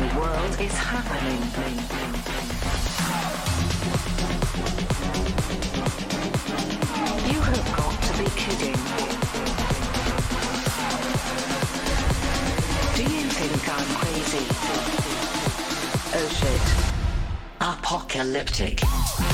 the world is happening. You have got to be kidding. Do you think I'm crazy? Oh shit. Apocalyptic.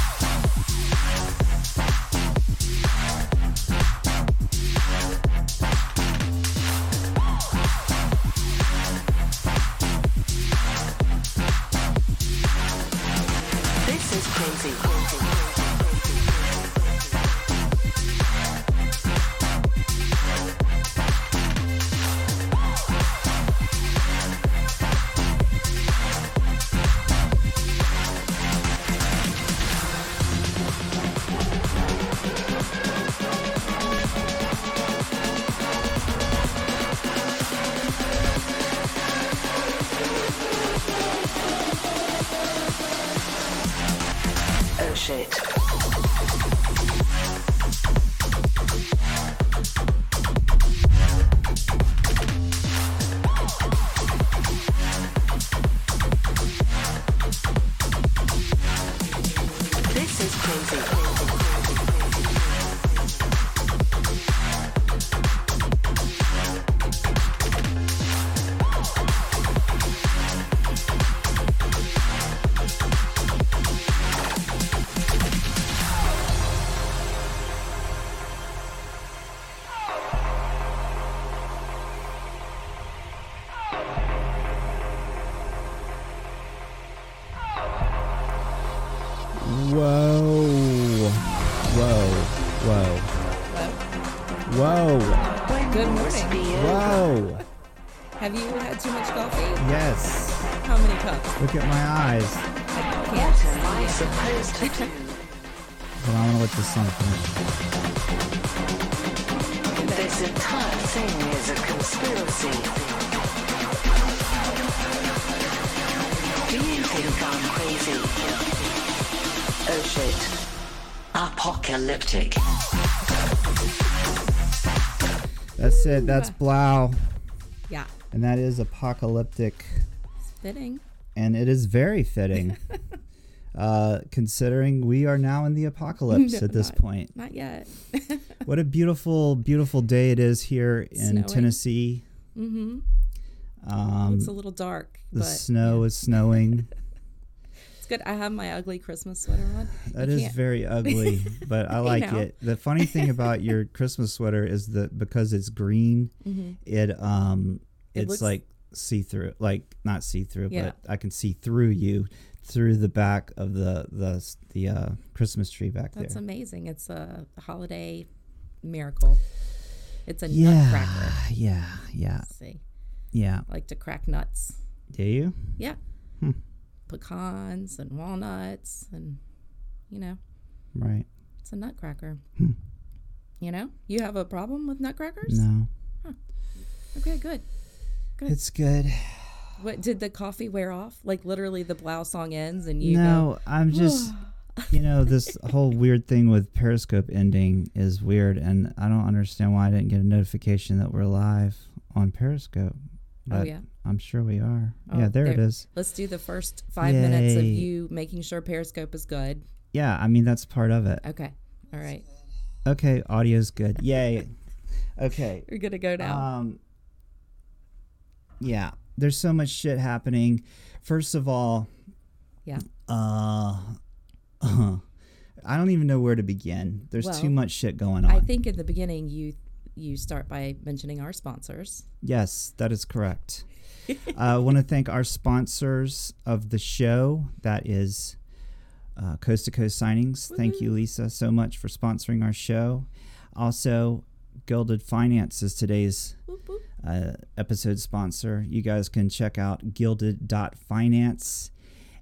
That's Blau. Yeah. And that is apocalyptic. Fitting. And it is very fitting. uh, considering we are now in the apocalypse No, at this not- point. Not yet. What a beautiful, beautiful day it is here in Snowing. Tennessee. mm-hmm. Um, it's a little dark, the but snow is snowing. it's good. I have my ugly Christmas sweater on. That You is can't- very ugly, but I like know. it. The funny thing about your Christmas sweater is that because it's green, it um It it's looks- like see through, like not see through, Yeah. but I can see through you through the back of the the the uh, Christmas tree back That's there. That's amazing. It's a holiday miracle. It's a yeah, nutcracker. yeah, yeah, Let's see. yeah. I like to crack nuts. Do you? Yeah. Hmm. Pecans and walnuts and you know, Right? it's a nutcracker. Hmm. You know? You have a problem with nutcrackers? No, Okay, good. Good. it's good. What did the coffee wear off? Like literally the blow song ends and you no, I'm just. you know, this whole weird thing with Periscope ending is weird, and I don't understand why I didn't get a notification that we're live on Periscope. Oh, But yeah. I'm sure we are. Oh, yeah, there, it there. is. go. Let's do the first five minutes of you making sure Periscope is good. Yeah, I mean that's part of it. Okay. All right. Okay, audio's good. Yay. Okay. You're gonna go now. Um Yeah, there's so much shit happening. First of all, yeah. uh I don't even know where to begin. There's too much shit going on. I think in the beginning you you start by mentioning our sponsors. Yes, that is correct. I want to thank our sponsors of the show. That is uh, Coast to Coast Signings. Thank you, Lisa, so much for sponsoring our show. Also, Gilded Finance is today's uh, episode sponsor. You guys can check out gilded.finance.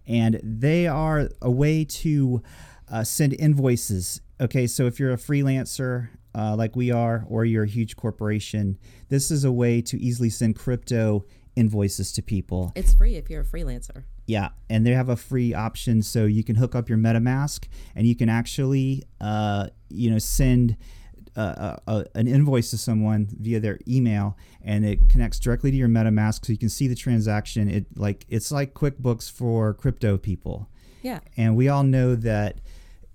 And they are a way to uh, send invoices. Okay, so if you're a freelancer uh, like we are, or you're a huge corporation, this is a way to easily send crypto invoices to people. It's free if you're a freelancer. Yeah, and they have a free option, so you can hook up your MetaMask and you can actually, uh, you know, send uh, uh, an invoice to someone via their email, and it connects directly to your MetaMask, so you can see the transaction. It like it's like QuickBooks for crypto people, Yeah. and we all know that.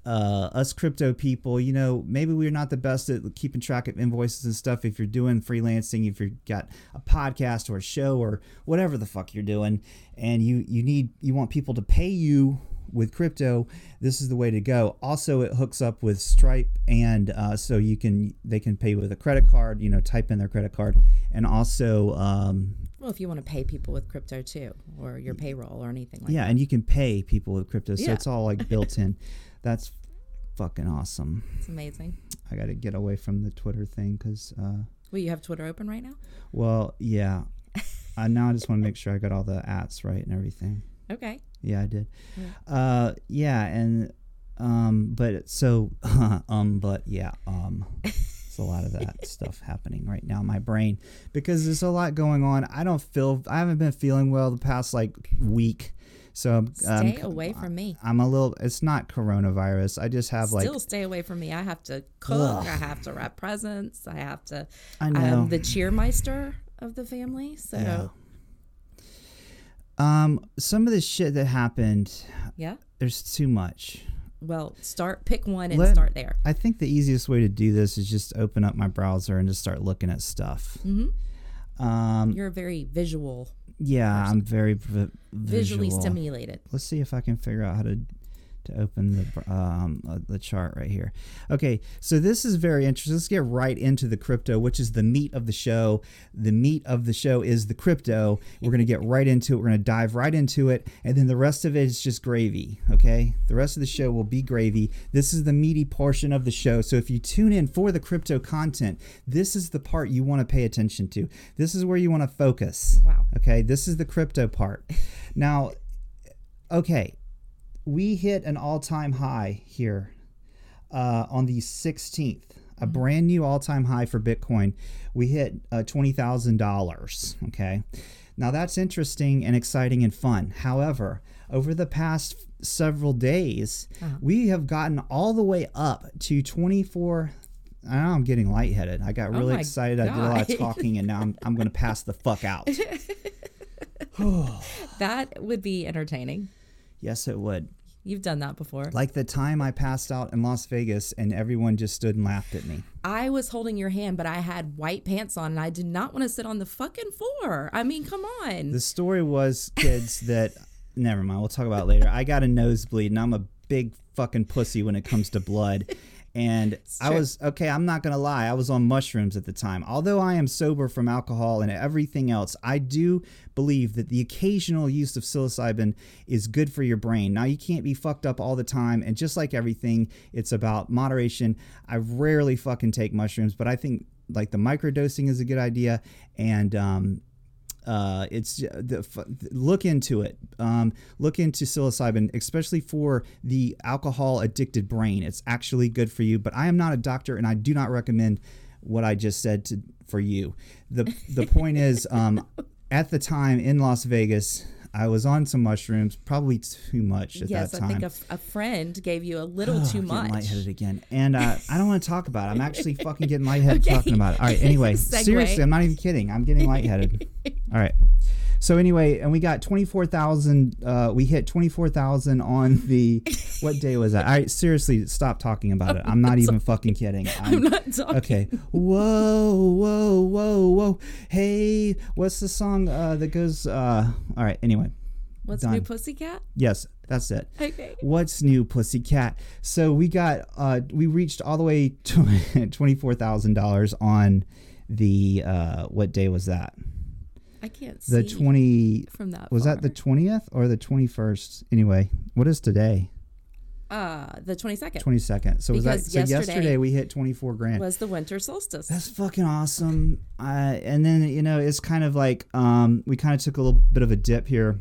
Uh, us crypto people, you know, maybe we're not the best at keeping track of invoices and stuff. If you're doing freelancing, if you've got a podcast or a show or whatever the fuck you're doing, and you you need you want people to pay you with crypto, this is the way to go. Also, it hooks up with Stripe, and uh, so you can they can pay with a credit card. You know, type in their credit card, and also um, Well, if you want to pay people with crypto too, or your payroll or anything like yeah, and you can pay people with crypto. So Yeah. it's all like built in. That's fucking awesome. It's amazing. I got to get away from the Twitter thing because, uh, Well, you have Twitter open right now? well, yeah. I now I just want to make sure I got all the ats right and everything. Okay. Yeah, I did. Uh, yeah, and um, but so um, but yeah, um, it's a lot of that stuff happening right now in my brain because there's a lot going on. I don't feel I haven't been feeling well the past like week, so um, Stay away from me. I'm a little. It's not coronavirus. I just have like Still stay away from me. I have to cook. I have to wrap presents. I have to. I know. I'm the cheermeister of the family. So, yeah. um some of the shit that happened. Yeah. There's too much. Well, start, pick one and Let- start there. I think the easiest way to do this is just open up my browser and just start looking at stuff. Mm-hmm. Um, You're a very visual, yeah, I'm very v- visually visual. stimulated. Let's see if I can figure out how to to open the um, uh, the chart right here. Okay, so this is very interesting. Let's get right into the crypto, which is the meat of the show. The meat of the show is the crypto. We're gonna get right into it. We're gonna dive right into it, and then the rest of it is just gravy. Okay, the rest of the show will be gravy. This is the meaty portion of the show. So if you tune in for the crypto content, this is the part you want to pay attention to. This is where you want to focus. Wow. Okay, this is the crypto part. Now, okay, we hit an all time high here uh, on the 16th, a brand new all time high for Bitcoin. We hit uh, $20,000. Okay, now that's interesting and exciting and fun. However, over the past several days, we have gotten all the way up to 24. I know I'm getting lightheaded. I got really my excited. I did a lot of talking, and now I'm, I'm going to pass the fuck out. That would be entertaining. yes, it would. You've done that before. Like the time I passed out in Las Vegas and everyone just stood and laughed at me. I was holding your hand, but I had white pants on and I did not want to sit on the fucking floor. I mean, come on. The story was, kids, that never mind. We'll talk about it later. I got a nosebleed and I'm a big fucking pussy when it comes to blood. And I was okay. I'm not gonna lie. I was on mushrooms at the time. Although I am sober from alcohol and everything else, I do believe that the occasional use of psilocybin is good for your brain. Now you can't be fucked up all the time, and just like everything, it's about moderation. I rarely fucking take mushrooms, but I think like the microdosing is a good idea, and um, uh, it's the, look into it. Um, look into psilocybin, especially for the alcohol addicted brain. It's actually good for you. But I am not a doctor, and I do not recommend what I just said to for you. the The point is, um, at the time in Las Vegas, I was on some mushrooms, probably too much at yes, that I time. think a, f- a friend gave you a little Oh, too much. lightheaded again, and uh, I don't want to talk about it. I'm actually fucking getting lightheaded Okay. talking about it. All right. Anyway, seriously, I'm not even kidding. I'm getting lightheaded. All right. So anyway, and we got twenty four thousand. Uh, we hit twenty four thousand on the what day was that? I Seriously, stop talking about it. I'm not even fucking kidding. I'm not talking. Okay. Whoa, whoa, whoa, whoa. Hey, what's the song uh, that goes? Uh, all right. Anyway, What's done. new, pussycat? yes, that's it. Okay. What's new, Pussycat? So we got, uh, we reached all the way to twenty-four thousand dollars on the uh, what day was that? I can't The see twenty from that. was that the twentieth or the twenty-first? Anyway, what is today? uh the 22nd Twenty-second. So was that? So yesterday yesterday we hit twenty-four grand. was the winter solstice. That's fucking awesome. Uh, and then you know it's kind of like um, we kind of took a little bit of a dip here.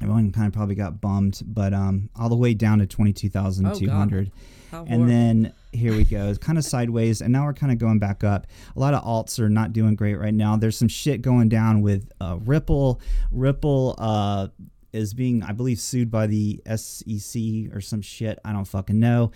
Everyone kind of probably got bummed, but um, all the way down to twenty two thousand two hundred. How and then here we go. It's kind of sideways, and now we're kind of going back up. A lot of alts are not doing great right now. There's some shit going down with uh, Ripple. Ripple uh, is being, I believe, sued by the SEC or some shit. I don't fucking know.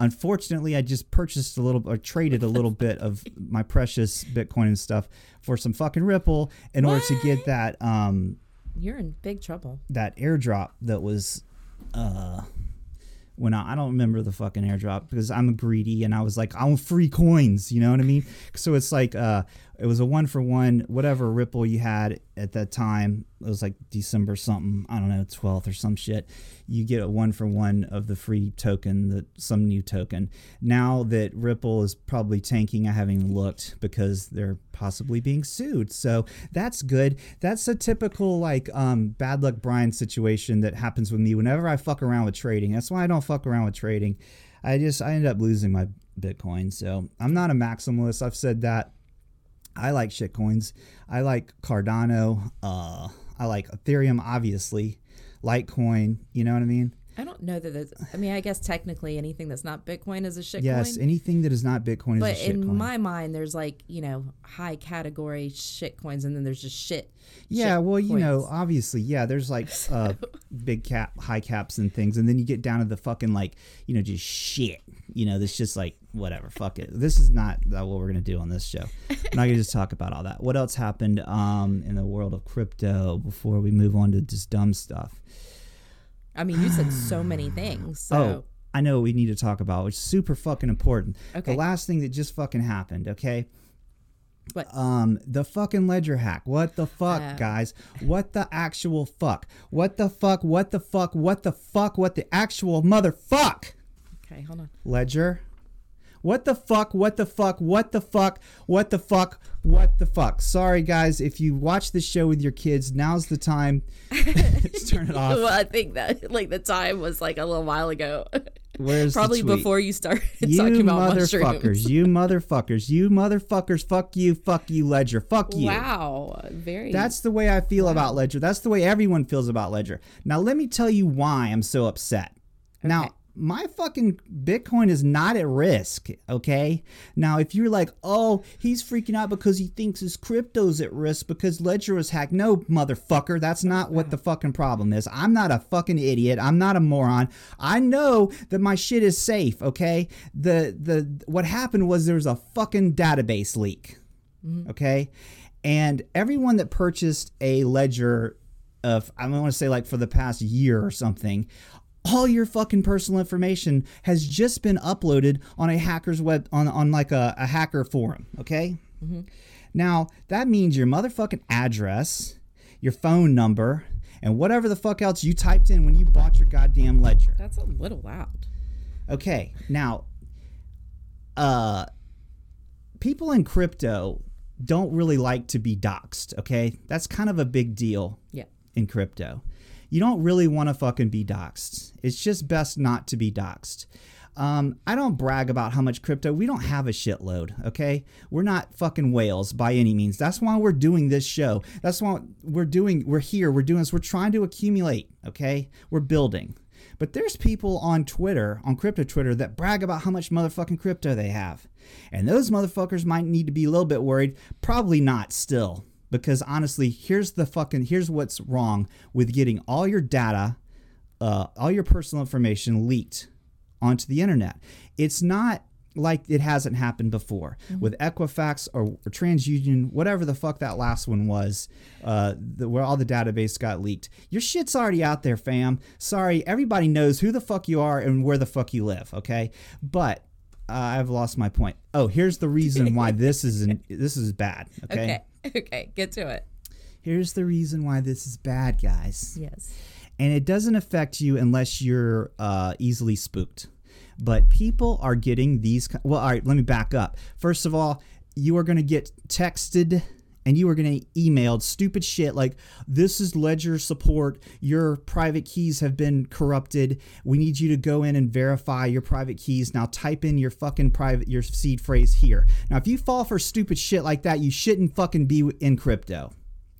Unfortunately, I just purchased a little or traded a little bit of my precious Bitcoin and stuff for some fucking Ripple in order to get that um You're in big trouble. that airdrop that was uh when I, I don't remember the fucking airdrop because I'm greedy and I was like I want free coins you know what I mean? So it's like uh it was a one for one whatever ripple you had at that time it was like December something I don't know 12th or some shit you get a one for one of the free token the some new token. Now that ripple is probably tanking I haven't looked because they're possibly being sued. So that's good. That's a typical like um bad luck Brian situation that happens with me whenever I fuck around with trading. That's why I don't fuck around with trading. I just I end up losing my Bitcoin. So I'm not a maximalist. I've said that I like shitcoins. I like Cardano. Uh, I like Ethereum, obviously. Litecoin. You know what I mean? I know that. There's, I mean, I guess technically anything that's not Bitcoin is a shitcoin. Yes. Anything that is not Bitcoin but is a shitcoin. But in my mind, there's like you know high category shitcoins, and then there's just shit. yeah. shit Well, you know, obviously, yeah. There's like uh, big cap, high caps, and things, and then you get down to the fucking like, you know, just shit. You know, that's just like whatever. Fuck it. This is not uh, what we're gonna do on this show. I'm not gonna just talk about all that. What else happened um, in the world of crypto before we move on to just dumb stuff? I mean, you said so many things. So Oh, I know what we need to talk about, It's super fucking important. Okay. The last thing that just fucking happened, okay? What? Um, the fucking ledger hack. What the fuck, Uh. guys? What the actual fuck? What the fuck? What the fuck? What the fuck? What the actual motherfuck? okay, hold on. Ledger. What the fuck? What the fuck? What the fuck? What the fuck? What the fuck? Sorry, guys. If you watch this show with your kids, now's the time. Just turn it off. Well, I think that like the time was like a little while ago. Where's Probably before you started You talking about motherfuckers, mushrooms. you motherfuckers, you motherfuckers, fuck you, fuck you, Ledger, fuck you. Wow, very. That's the way I feel about Ledger. That's the way everyone feels about Ledger. Now, let me tell you why I'm so upset. Now, my fucking Bitcoin is not at risk, okay? Now, if you're like, oh, he's freaking out because he thinks his crypto's at risk because Ledger was hacked. No, motherfucker, that's not what the fucking problem is. I'm not a fucking idiot. I'm not a moron. I know that my shit is safe, okay? The the what happened was there was a fucking database leak mm-hmm. okay and everyone that purchased a ledger of i want to say like for the past year or something all your fucking personal information has just been uploaded on a hacker's web on, on like a, a hacker forum okay now that means your motherfucking address your phone number and whatever the fuck else you typed in when you bought your goddamn ledger That's a little loud. Okay, now, uh, people in crypto don't really like to be doxxed. Okay, that's kind of a big deal Yeah. in crypto. You don't really want to fucking be doxxed. It's just best not to be doxxed. Um, I don't brag about how much crypto. We don't have a shitload, okay? We're not fucking whales by any means. That's why we're doing this show. That's why we're doing, we're here, we're doing this. We're trying to accumulate, okay? We're building. But there's people on Twitter, on crypto Twitter, that brag about how much motherfucking crypto they have. And those motherfuckers might need to be a little bit worried. Probably not still. Because honestly, here's the fucking, here's what's wrong with getting all your data, uh, all your personal information leaked onto the internet. It's not like it hasn't happened before with Equifax or, or TransUnion, whatever the fuck that last one was, uh, the, where all the database got leaked. Your shit's already out there, fam. Sorry, everybody knows who the fuck you are and where the fuck you live. Okay, but uh, I've lost my point. Oh, here's the reason why this is an, this is bad. Okay? Okay. Okay. Get to it. here's the reason why this is bad, guys Yes. and it doesn't affect you unless you're uh, easily spooked. But people are getting these. Well, all right, let me back up. First of all, you are going to get texted and you are going to emailed stupid shit like this is ledger support your private keys have been corrupted we need you to go in and verify your private keys now type in your fucking private your seed phrase here now if you fall for stupid shit like that you shouldn't fucking be in crypto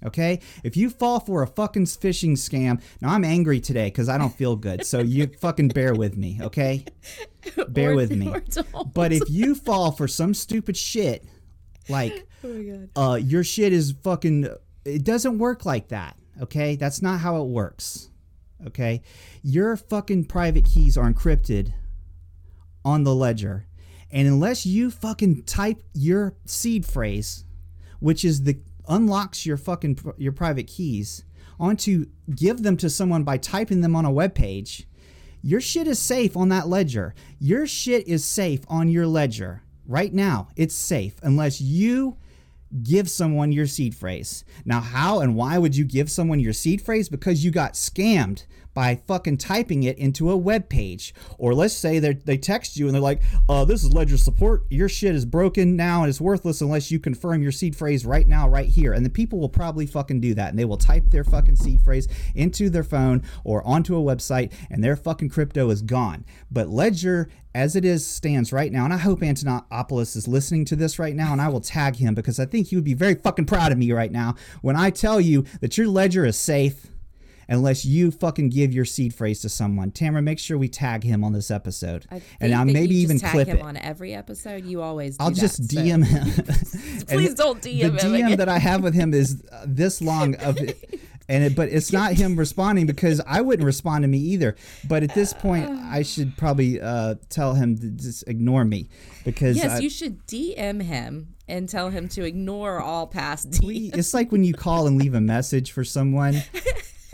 Okay? If you fall for a fucking phishing scam, now I'm angry today because I don't feel good. So you fucking bear with me, okay? Bear Or- with me. But if you fall for some stupid shit, like Oh my god. uh, your shit is fucking, it doesn't work like that, okay? That's not how it works. Okay, your fucking private keys are encrypted on the ledger, and unless you fucking type your seed phrase, which is the unlocks your fucking your private keys, onto give them to someone by typing them on a web page, your shit is safe on that ledger. Your shit is safe on your ledger right now. It's safe unless you give someone your seed phrase. Now, how and why would you give someone your seed phrase? Because you got scammed by fucking typing it into a web page. Or let's say they text you and they're like, uh, this is Ledger support. Your shit is broken now and it's worthless unless you confirm your seed phrase right now, right here. And the people will probably fucking do that. And they will type their fucking seed phrase into their phone or onto a website and their fucking crypto is gone. But Ledger as it is stands right now, and I hope Antonopoulos is listening to this right now, and I will tag him because I think he would be very fucking proud of me right now when I tell you that your ledger is safe unless you fucking give your seed phrase to someone. Tamara, make sure we tag him on this episode, I and I'll maybe even clip him it. on every episode. You always. Do I'll that, just so- DM him. Please don't the DM him The DM again. that I have with him is uh, this long of it. And it, but it's not him responding because I wouldn't respond to me either. But at this point, I should probably uh, tell him to just ignore me because Yes, I, you should DM him and tell him to ignore all past DMs. it's like when you call and leave a message for someone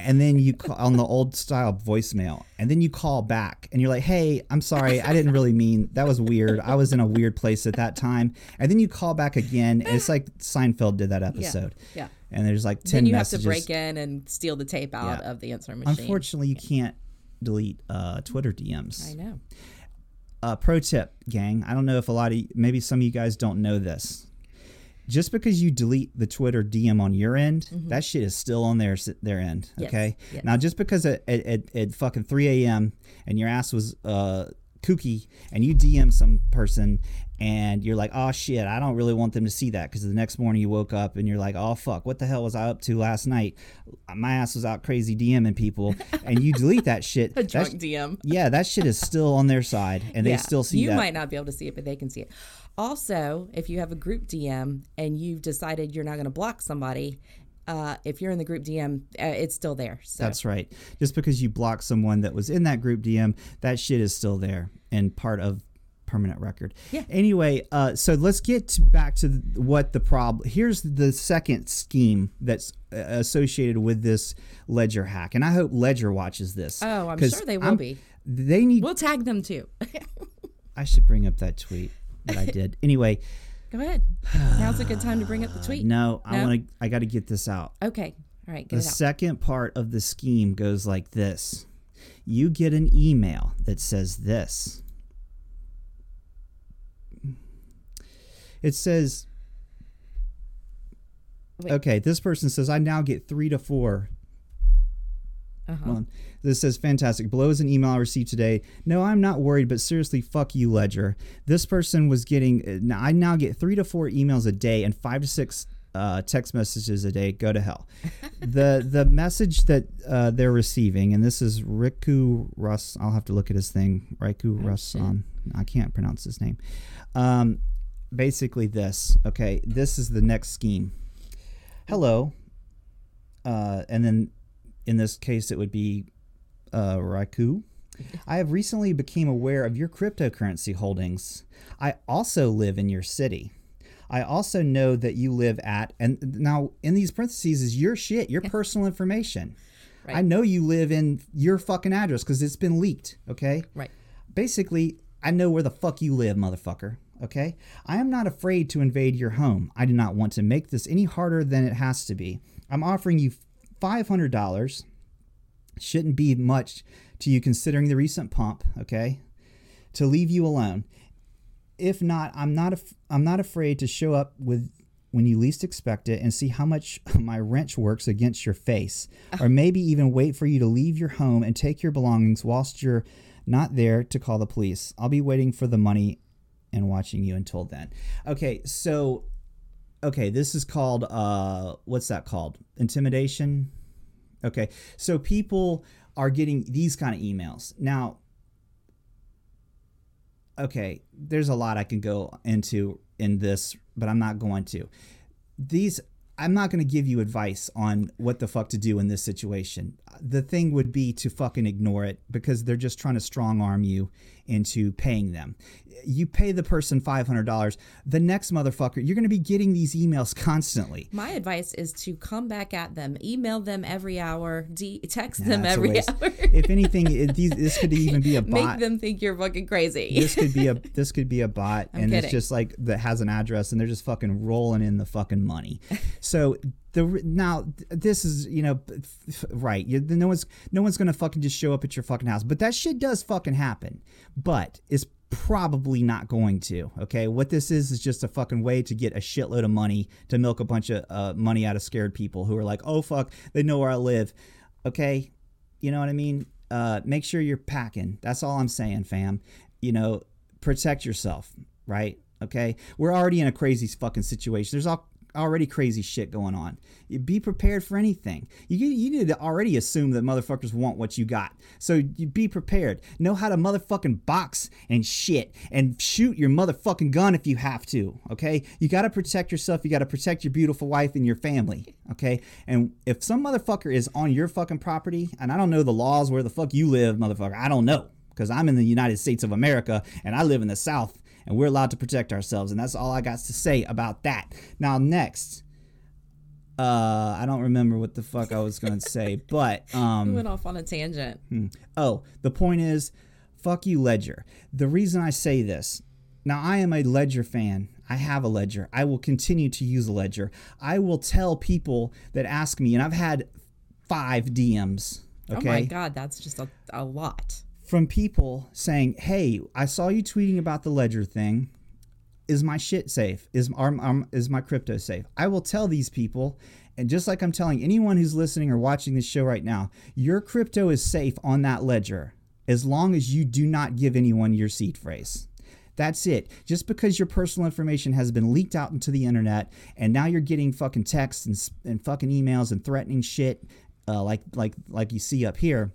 and then you call on the old style voicemail and then you call back and you're like hey i'm sorry i didn't really mean that was weird i was in a weird place at that time and then you call back again it's like seinfeld did that episode yeah. and there's like 10 Then you messages have to break in and steal the tape out Yeah. of the answer machine. unfortunately you can't delete uh, twitter dms I know. uh, pro tip, gang. I don't know if a lot of maybe some of you guys don't know this. Just because you delete the Twitter DM on your end, that shit is still on their their end. Mm-hmm. Yes, Okay. yes. Now, just because at, at, at, fucking 3 a.m. and your ass was uh, kooky and you DM some person and you're like, oh shit, I don't really want them to see that because the next morning you woke up and you're like, oh fuck, what the hell was I up to last night? My ass was out crazy DMing people, and you delete that shit. A drunk DM. yeah, that shit is still on their side, and they still see you that. might not be able to see it, but they can see it. Also, if you have a group DM and you've decided you're not going to block somebody, uh, if you're in the group DM, uh, it's still there. So That's right. Just because you block someone that was in that group DM, that shit is still there and part of permanent record. Yeah. Anyway, uh, so let's get to back to what the problem. Here's the second scheme that's uh, associated with this Ledger hack, and I hope Ledger watches this. Oh, I'm sure they will I'm- be. They need. we'll tag them too. I should bring up that tweet that I did. Anyway, Go ahead. Now's a good time to bring up the tweet. no, I No? want to. I got to get this out. Okay. All right. Get The it out. second part of the scheme goes like this you get an email that says this. It says, Wait. okay, this person says, I now get three to four. Uh-huh. This says, fantastic. Below is an email I received today. No, I'm not worried, but seriously, fuck you, Ledger. This person was getting, now- I now get three to four emails a day and five to six uh, text messages a day. Go to hell. the The message that uh, they're receiving, and this is Riku Russ, I'll have to look at his thing. Riku Russon. I can't pronounce his name. Um, basically, this. Okay, this is the next scheme. Hello. Uh, and then in this case, it would be uh, Raku. I have recently became aware of your cryptocurrency holdings. I also live in your city. I also know that you live at, and now in these parentheses is your shit, your personal information. Right. I know you live in your fucking address because it's been leaked. Okay Right. basically, I know where the fuck you live, motherfucker. Okay? I am not afraid to invade your home. I do not want to make this any harder than it has to be. I'm offering you $500. Shouldn't be much to you considering the recent pump, okay? To leave you alone. If not, I'm not af- I'm not afraid to show up with when you least expect it and see how much my wrench works against your face. Or maybe even wait for you to leave your home and take your belongings whilst you're not there to call the police. I'll be waiting for the money and watching you until then. Okay, so okay, this is called uh what's that called? Intimidation. Okay. So people are getting these kind of emails. Now okay, there's a lot I can go into in this, but I'm not going to. These I'm not going to give you advice on what the fuck to do in this situation. The thing would be to fucking ignore it because they're just trying to strong arm you into paying them. You pay the person $500, the next motherfucker, you're going to be getting these emails constantly. My advice is to come back at them, email them every hour, de- text them every hour, if anything, it, these, this could even be a bot. make them think you're fucking crazy. this could be a this could be a bot and kidding. it's just like that has an address and they're just fucking rolling in the fucking money so the now this is you know right you, no one's no one's gonna fucking just show up at your fucking house but that shit does fucking happen but it's probably not going to okay what this is is just a fucking way to get a shitload of money to milk a bunch of uh, money out of scared people who are like oh fuck they know where i live okay you know what I mean? Uh, make sure you're packing. That's all I'm saying, fam. You know, protect yourself, right? Okay. We're already in a crazy fucking situation. There's all, already crazy shit going on. Be prepared for anything. You you need to already assume that motherfuckers want what you got. So you be prepared. Know how to motherfucking box and shit and shoot your motherfucking gun if you have to. Okay. You got to protect yourself. You got to protect your beautiful wife and your family. Okay. And if some motherfucker is on your fucking property, and I don't know the laws where the fuck you live, motherfucker. I don't know because I'm in the United States of America and I live in the South and we're allowed to protect ourselves. And that's all I got to say about that. Now, next, uh, I don't remember what the fuck I was going to say, but We um, went off on a tangent. oh, the point is, fuck you, Ledger. The reason I say this, now I am a Ledger fan. I have a Ledger. I will continue to use a Ledger. I will tell people that ask me, and I've had five DMs. Okay Oh my god, that's just a, a lot. From people saying, "Hey, I saw you tweeting about the ledger thing. Is my shit safe? Is are, are- is my crypto safe?" I will tell these people, and just like I'm telling anyone who's listening or watching this show right now, your crypto is safe on that ledger as long as you do not give anyone your seed phrase. That's it. Just because your personal information has been leaked out into the internet, and now you're getting fucking texts and, and fucking emails and threatening shit, uh, like like like you see up here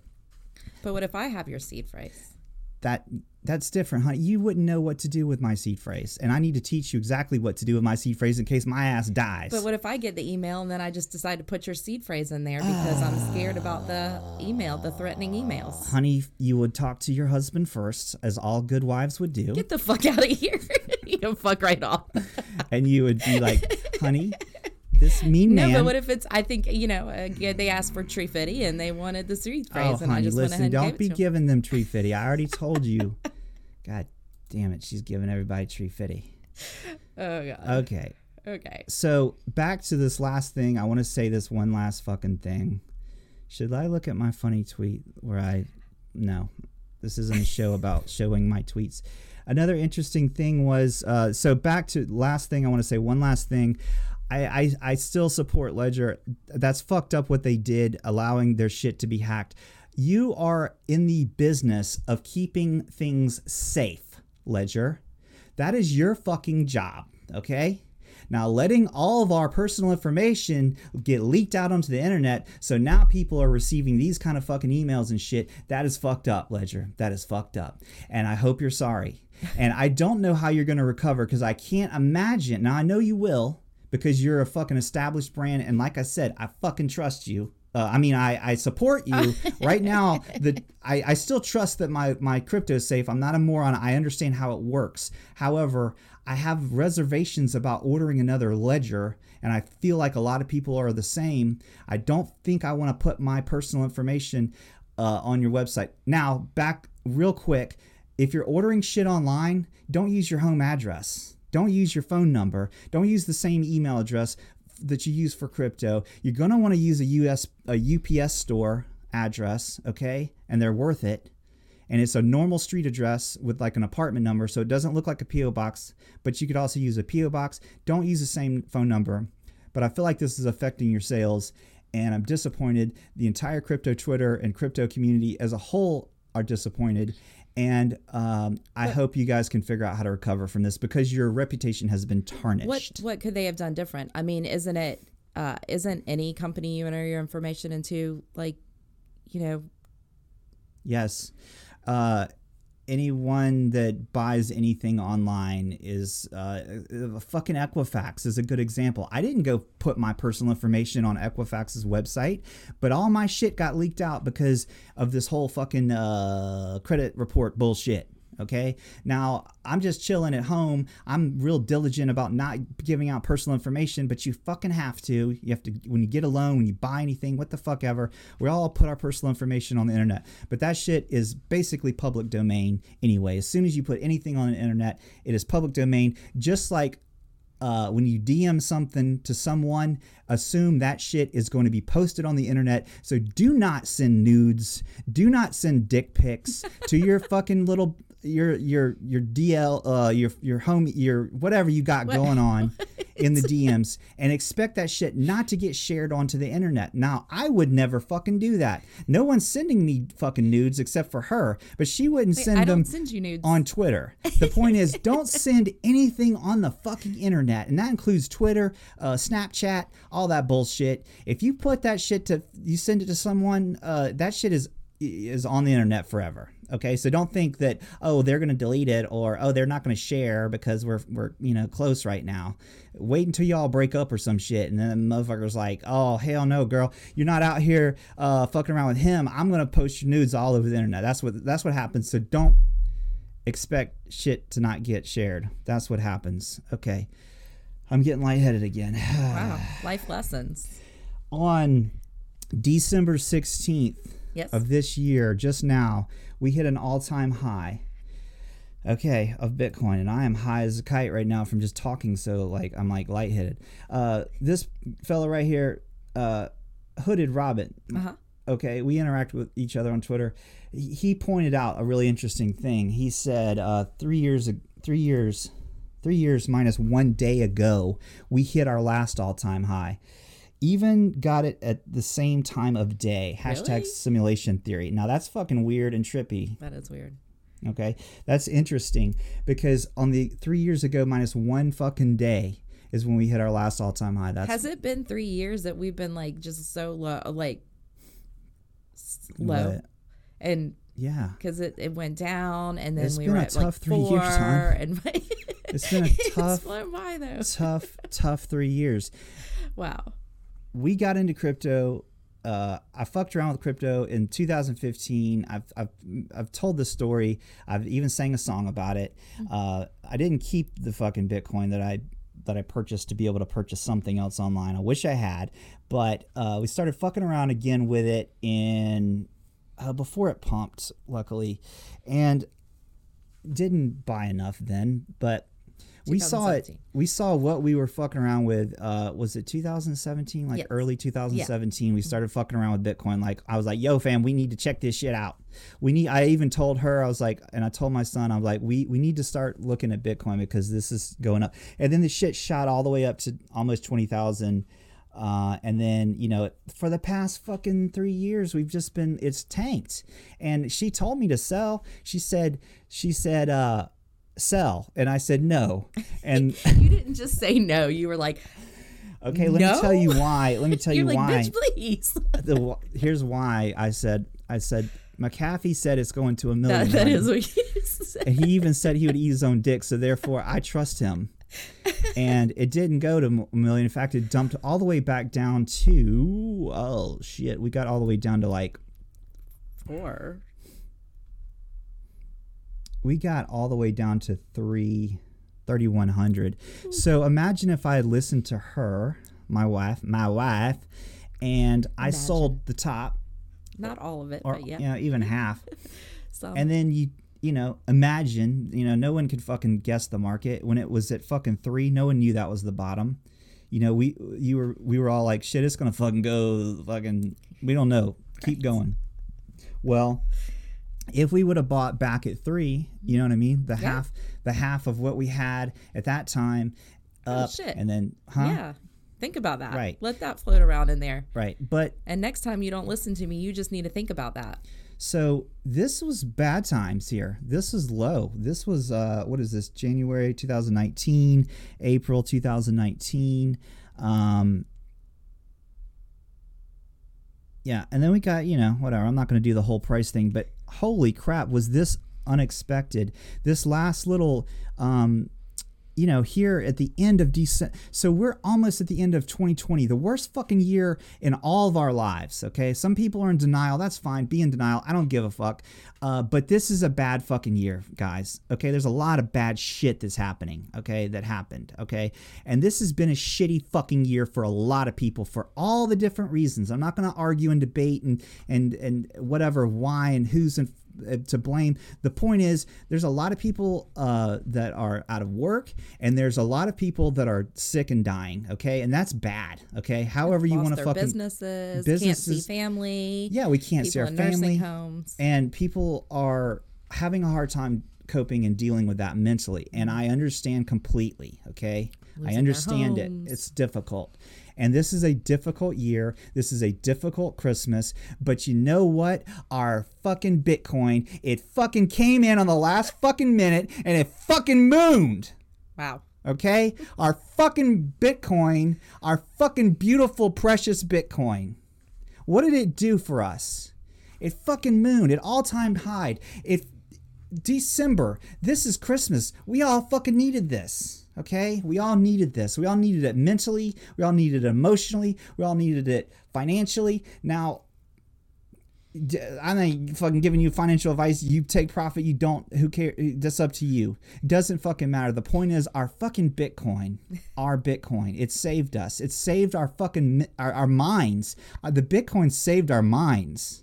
But what if I have your seed phrase? that that's different, honey. You wouldn't know what to do with my seed phrase, and I need to teach you exactly what to do with my seed phrase in case my ass dies. But what if I get the email and then I just decide to put your seed phrase in there because I'm scared about the email, the threatening emails? honey, you would talk to your husband first, as all good wives would do, Get the fuck out of here. you fuck right off. and you would be like, "Honey, this mean No, man." but what if it's? I think you know. Uh, they asked for tree fitty and they wanted the seed oh, phrase, and I just went listen, ahead and don't be giving them tree fitty. I already told you. God damn it, she's giving everybody tree fitty. Oh god. Okay, Okay. so back to this last thing. I want to say this one last fucking thing. Should I look at my funny tweet where I no, this isn't a show about showing my tweets. Another interesting thing was uh, so back to last thing I want to say. One last thing. I, I, I still support Ledger. That's fucked up what they did, allowing their shit to be hacked. You are in the business of keeping things safe, Ledger. That is your fucking job, okay? Now, letting all of our personal information get leaked out onto the internet, so now people are receiving these kind of fucking emails and shit, that is fucked up, Ledger. That is fucked up. And I hope you're sorry. And I don't know how you're going to recover because I can't imagine. Now, I know you will because you're a fucking established brand. And like I said, I fucking trust you. Uh, I mean, I, I support you right now. The I, I still trust that my my crypto is safe. I'm not a moron. I understand how it works. However, I have reservations about ordering another ledger, and I feel like a lot of people are the same. I don't think I want to put my personal information uh, on your website. Now, back real quick, if you're ordering shit online, don't use your home address. Don't use your phone number. Don't use the same email address that you use for crypto. You're going to want to use a US a UPS store address, okay? And they're worth it. And it's a normal street address with like an apartment number, so it doesn't look like a PO box, but you could also use a PO box. Don't use the same phone number. But I feel like this is affecting your sales and I'm disappointed. The entire crypto Twitter and crypto community as a whole are disappointed. And um, I hope you guys can figure out how to recover from this because your reputation has been tarnished. What what could they have done different? I mean, isn't it uh, isn't any company you enter your information into like, you know, Yes. Uh, anyone that buys anything online is uh, fucking Equifax is a good example. I didn't go put my personal information on Equifax's website, but all my shit got leaked out because of this whole fucking uh, credit report bullshit. Okay. Now I'm just chilling at home. I'm real diligent about not giving out personal information, but you fucking have to. You have to, when you get a loan, when you buy anything, what the fuck ever, we all put our personal information on the internet. But that shit is basically public domain anyway. As soon as you put anything on the internet, it is public domain, just like uh, when you DM something to someone, assume that shit is going to be posted on the internet. So do not send nudes. Do not send dick pics to your fucking little your your your DL uh your your home your whatever you got going on in the DMs and expect that shit not to get shared onto the internet. Now, I would never fucking do that. No one's sending me fucking nudes except for her, but she wouldn't Wait, send them send on Twitter. The point is, don't send anything on the fucking internet, and that includes Twitter, uh, Snapchat, all that bullshit. If you put that shit to, you send it to someone, uh, that shit is is on the internet forever. Okay, so don't think that oh they're gonna delete it or oh they're not gonna share because we're we're you know close right now. Wait until y'all break up or some shit, and then the motherfucker's like, oh hell no, girl, you're not out here uh, fucking around with him. I'm gonna post your nudes all over the internet. That's what that's what happens. So don't expect shit to not get shared. That's what happens. Okay. I'm getting lightheaded again. wow, life lessons. On December 16th Yes. of this year, just now, we hit an all time high. Okay, of Bitcoin, and I am high as a kite right now from just talking. So like I'm like lightheaded. Uh, this fella right here, uh, Hooded Robin. Uh-huh. Okay, we interact with each other on Twitter. He pointed out a really interesting thing. He said uh, three years, three years, three years minus one day ago, we hit our last all time high. Even got it at the same time of day. Hashtag Really? simulation theory. Now that's fucking weird and trippy. That is weird. Okay, that's interesting because on the three years ago minus one fucking day is when we hit our last all time high. That's Has it been three years that we've been like just so low, like low, But, and yeah, because it, it went down and then It's we been were a at like three four, years, hon. and It's been a tough- by though. tough, tough three years. Wow. We got into crypto. Uh, I fucked around with crypto in 2015. I've, I've, I've told this story. I've even sang a song about it. Uh, I didn't keep the fucking Bitcoin that I that I purchased to be able to purchase something else online. I wish I had, but uh, we started fucking around again with it in uh, before it pumped, luckily, and didn't buy enough then. But we saw it. We saw what we were fucking around with. Uh, was it 2017? Like Yes. early 2017, we started fucking around with Bitcoin. Like I was like, "Yo, fam, we need to check this shit out. We need." I even told her I was like, and I told my son I'm like, "We we need to start looking at Bitcoin because this is going up." And then the shit shot all the way up to almost 20,000. Uh, and then you know for the past fucking three years we've just been it's tanked and she told me to sell she said she said uh sell? And i said no. And You didn't just say no. You were like, okay let me tell you why. Let me tell you like, why. bitch, please. the, here's why i said i said mcafee said it's going to a million that, that is what he said. and he even said he would eat his own dick so therefore i trust him. And it didn't go to a million. In fact it dumped all the way back down to oh shit. We got all the way down to like Or we got all the way down to three, 3100 so imagine if i had listened to her my wife my wife and i sold the top. Not all of it, or but yeah. you know even half. Some. and then you you know imagine you know no one could fucking guess the market. When it was at fucking three no one knew that was the bottom. You know we you were we were all like shit it's gonna fucking go fucking we don't know. Keep going. Well if we would have bought back at three you know what i mean the Yeah. half the half of what we had at that time up Oh, shit. and then huh Yeah. Think about that. Right. Let that float around in there. right but And next time you don't listen to me, you just need to think about that. So this was bad times here. This is low. This was uh, what is this? January 2019, April 2019. Um, yeah, and then we got you know whatever. I'm not going to do the whole price thing, but holy crap, was this unexpected. This last little um, you know, here at the end of December. So we're almost at the end of 2020, the worst fucking year in all of our lives. Okay. Some people are in denial. That's fine. Be in denial. I don't give a fuck. Uh, but this is a bad fucking year, guys. Okay. There's a lot of bad shit that's happening. Okay. That happened. Okay. And this has been a shitty fucking year for a lot of people for all the different reasons. I'm not going to argue and debate and, and, and whatever, why and who's in to blame. The point is, there's a lot of people uh, that are out of work, and there's a lot of people that are sick and dying. Okay, and that's bad. Okay, however you want to fucking businesses, can't businesses- see family. yeah, we can't see our family, homes. and people are having a hard time coping and dealing with that mentally. And I understand completely. Okay, Losing I understand it. It's difficult. And this is a difficult year. This is a difficult Christmas. But you know what? Our fucking Bitcoin, it fucking came in on the last fucking minute and it fucking mooned. Wow. Okay? Our fucking Bitcoin, our fucking beautiful, precious Bitcoin. What did it do for us? It fucking mooned at all time high. It December. This is Christmas. We all fucking needed this. Okay? We all needed this. We all needed it mentally. We all needed it emotionally. We all needed it financially. Now, I'm not fucking giving you financial advice. You take profit. You don't. Who cares? That's up to you. It doesn't fucking matter. The point is, our fucking Bitcoin, our Bitcoin, it saved us. It saved our fucking our, our minds. Uh, the Bitcoin saved our minds.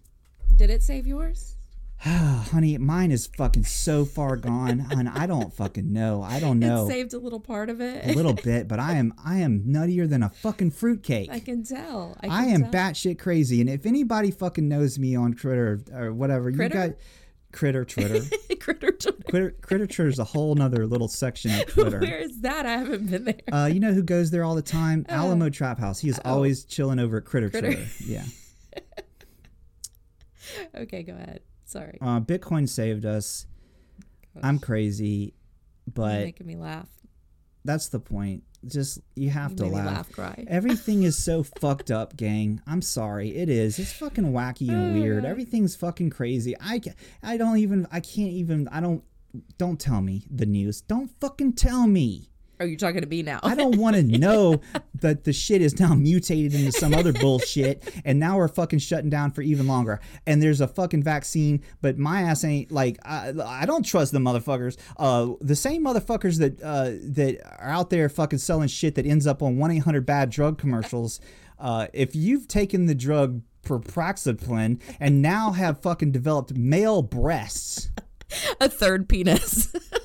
Did it save yours? Honey, mine is fucking so far gone, and I don't fucking know. I don't know It saved a little part of it. a little bit, but I am I am nuttier than a fucking fruitcake. I can tell. I, I am tell. batshit crazy, and if anybody fucking knows me on Twitter or whatever, you got critter Twitter. Critter Twitter. Critter, Critter Twitter is a whole nother little section of Twitter. Where is that? I haven't been there. Uh, you know who goes there all the time? Alamo Trap House. He is always chilling over at Critter, Oh. Critter. Twitter. Yeah. okay, go ahead. Sorry. Uh, Bitcoin saved us. I'm crazy, You're but making me laugh. that's the point. Just you have You to laugh. laugh, cry. Everything is so fucked up, gang. I'm sorry. It is. It's fucking wacky and weird. Everything's fucking crazy. I I don't even I can't even I don't don't tell me the news. Don't fucking tell me. Are you talking to me now? I don't want to know that the shit is now mutated into some other bullshit, and now we're fucking shutting down for even longer. And there's a fucking vaccine, but my ass ain't like I, I don't trust the motherfuckers. Uh, the same motherfuckers that uh, that are out there fucking selling shit that ends up on one eight hundred bad drug commercials. Uh, if you've taken the drug Propraxiplen and now have fucking developed male breasts. a third penis.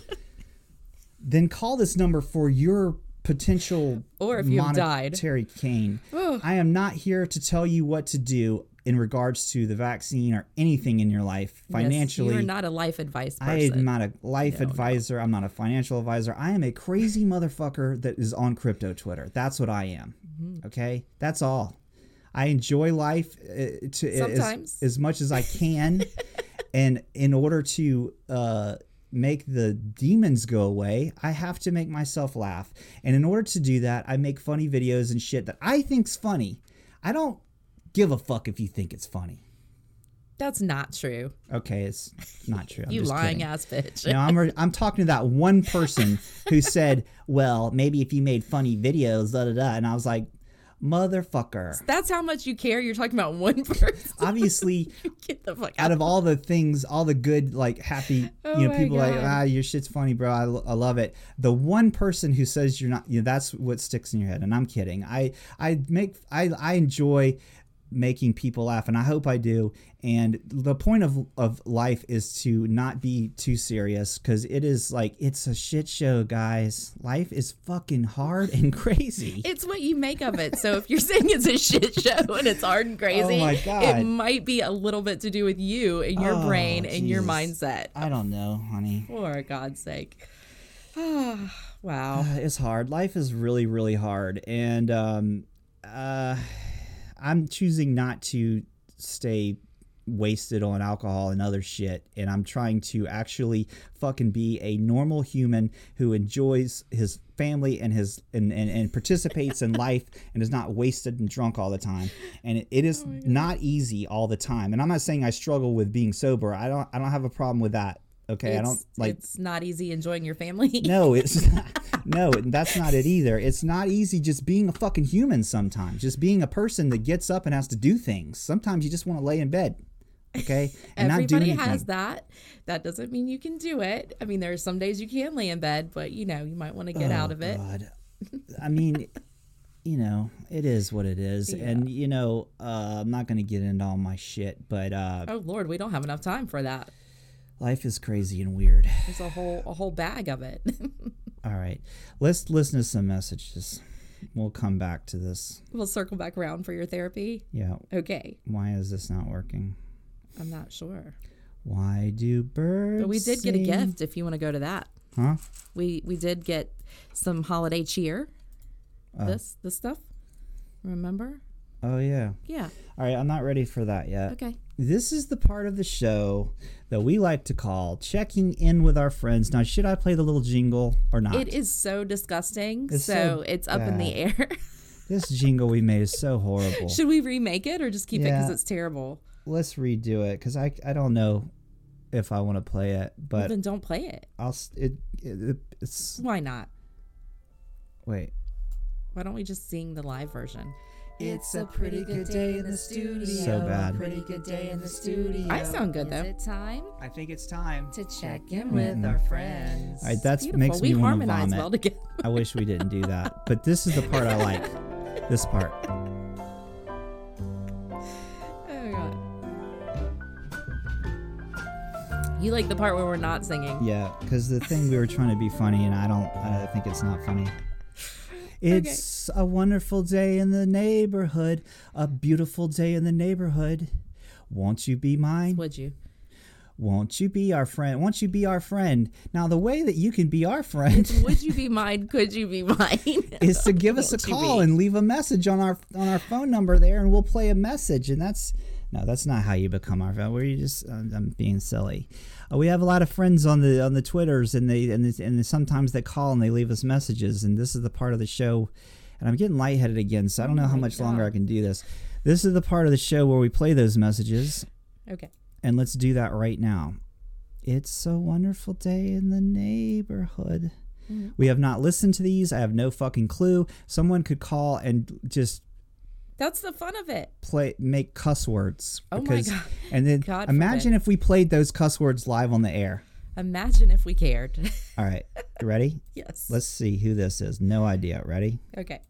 then call this number for your potential Or if you have died. monetary gain. I am not here to tell you what to do in regards to the vaccine or anything in your life financially. You're not a life advice I am not a life advisor. I'm not a financial advisor. I am a crazy motherfucker that is on crypto Twitter. That's what I am. Mm-hmm. Okay, that's all. I enjoy life uh, to as, as much as I can, and in order to uh, make the demons go away, I have to make myself laugh. And in order to do that, I make funny videos and shit that I think's funny. I don't give a fuck if you think it's funny. That's not true. Okay, it's not true. I'm You lying kidding. ass bitch. No, I'm re- I'm talking to that one person who said, "Well, maybe if you made funny videos, da da da," and I was like, "Motherfucker." That's how much you care. You're talking about one person. Obviously, Get the fuck out out. of all the things, all the good, like happy, Oh you know, people like, ah, your shit's funny, bro. I, I love it. The one person who says you're not, you know, that's what sticks in your head. And I'm kidding. I I make I I enjoy making people laugh and I hope I do and the point of of life is to not be too serious cuz it is like it's a shit show guys life is fucking hard and crazy It's what you make of it. So if you're saying it's a shit show and it's hard and crazy, Oh my God. it might be a little bit to do with you and your Oh, brain and your mindset. I don't know honey For God's sake. wow. Uh, it's hard. Life is really, really hard, and um, uh, I'm choosing not to stay wasted on alcohol and other shit, and I'm trying to actually fucking be a normal human who enjoys his family and his and, and, and participates in life and is not wasted and drunk all the time. And it, it is oh not easy all the time. And I'm not saying I struggle with being sober. I don't I don't have a problem with that. Okay, I don't like. It's not easy enjoying your family. No, it's not, no, that's not it either. It's not easy just being a fucking human sometimes. Just being a person that gets up and has to do things. Sometimes you just want to lay in bed, okay, and not do Everybody has that. That doesn't mean you can do it. I mean, there are some days you can lay in bed, but you know, you might want to get out of it. Oh, God. I mean, you know, it is what it is, and you know, uh, I'm not going to get into all my shit, but uh, Oh Lord, we don't have enough time for that. Life is crazy and weird. There's a whole a whole bag of it. All right, let's listen to some messages. We'll come back to this. we'll circle back around for your therapy. Yeah, Okay, why is this not working? I'm not sure, Why do birds? but we did get a gift. If you want to go to that, Huh? we we did get some holiday cheer. Uh. this this stuff. Remember? Oh yeah. Yeah. All right, I'm not ready for that yet. Okay. This is the part of the show that we like to call checking in with our friends. Now, should I play the little jingle or not? It is so disgusting. It's so, so it's up in the air. This jingle we made is so horrible. Should we remake it or just keep it because it's terrible? Let's redo it because I, I don't know if I want to play it, Well, but then don't play it. I'll it, it it's Why not? wait. Why don't we just sing the live version? It's a pretty good day in the studio. So bad. Pretty good day in the studio. I sound good though. Is it time I think it's time. to check in mm-hmm. with our friends? All right, that makes we me want to vomit. well together. I wish we didn't do that, but this is the part I like. This part. Oh god. You like the part where we're not singing? Yeah, because the thing we were trying to be funny, and I don't. I think it's not funny. It's a wonderful day in the neighborhood, a beautiful day in the neighborhood. Won't you be mine? Would you? Won't you be our friend? Won't you be our friend? Now, the way that you can be our friend Would you be mine? Could you be mine? is to give us a call and leave a message on our on our phone number there, and we'll play a message. And that's no, that's not how you become our friend. We're just I'm, I'm being silly. Uh, we have a lot of friends on the on the twitters, and they and they, and sometimes they call and they leave us messages. And this is the part of the show, and I'm getting lightheaded again, so I don't know how Oh much longer I can do this. This is the part of the show where we play those messages, okay. and let's do that right now. It's a wonderful day in the neighborhood. Mm-hmm. We have not listened to these. I have no fucking clue. Someone could call and just That's the fun of it. play make cuss words. Oh my God. And then God imagine if we played those cuss words live on the air. Imagine if we cared. All right, you ready? yes. Let's see who this is. No idea. Ready? okay.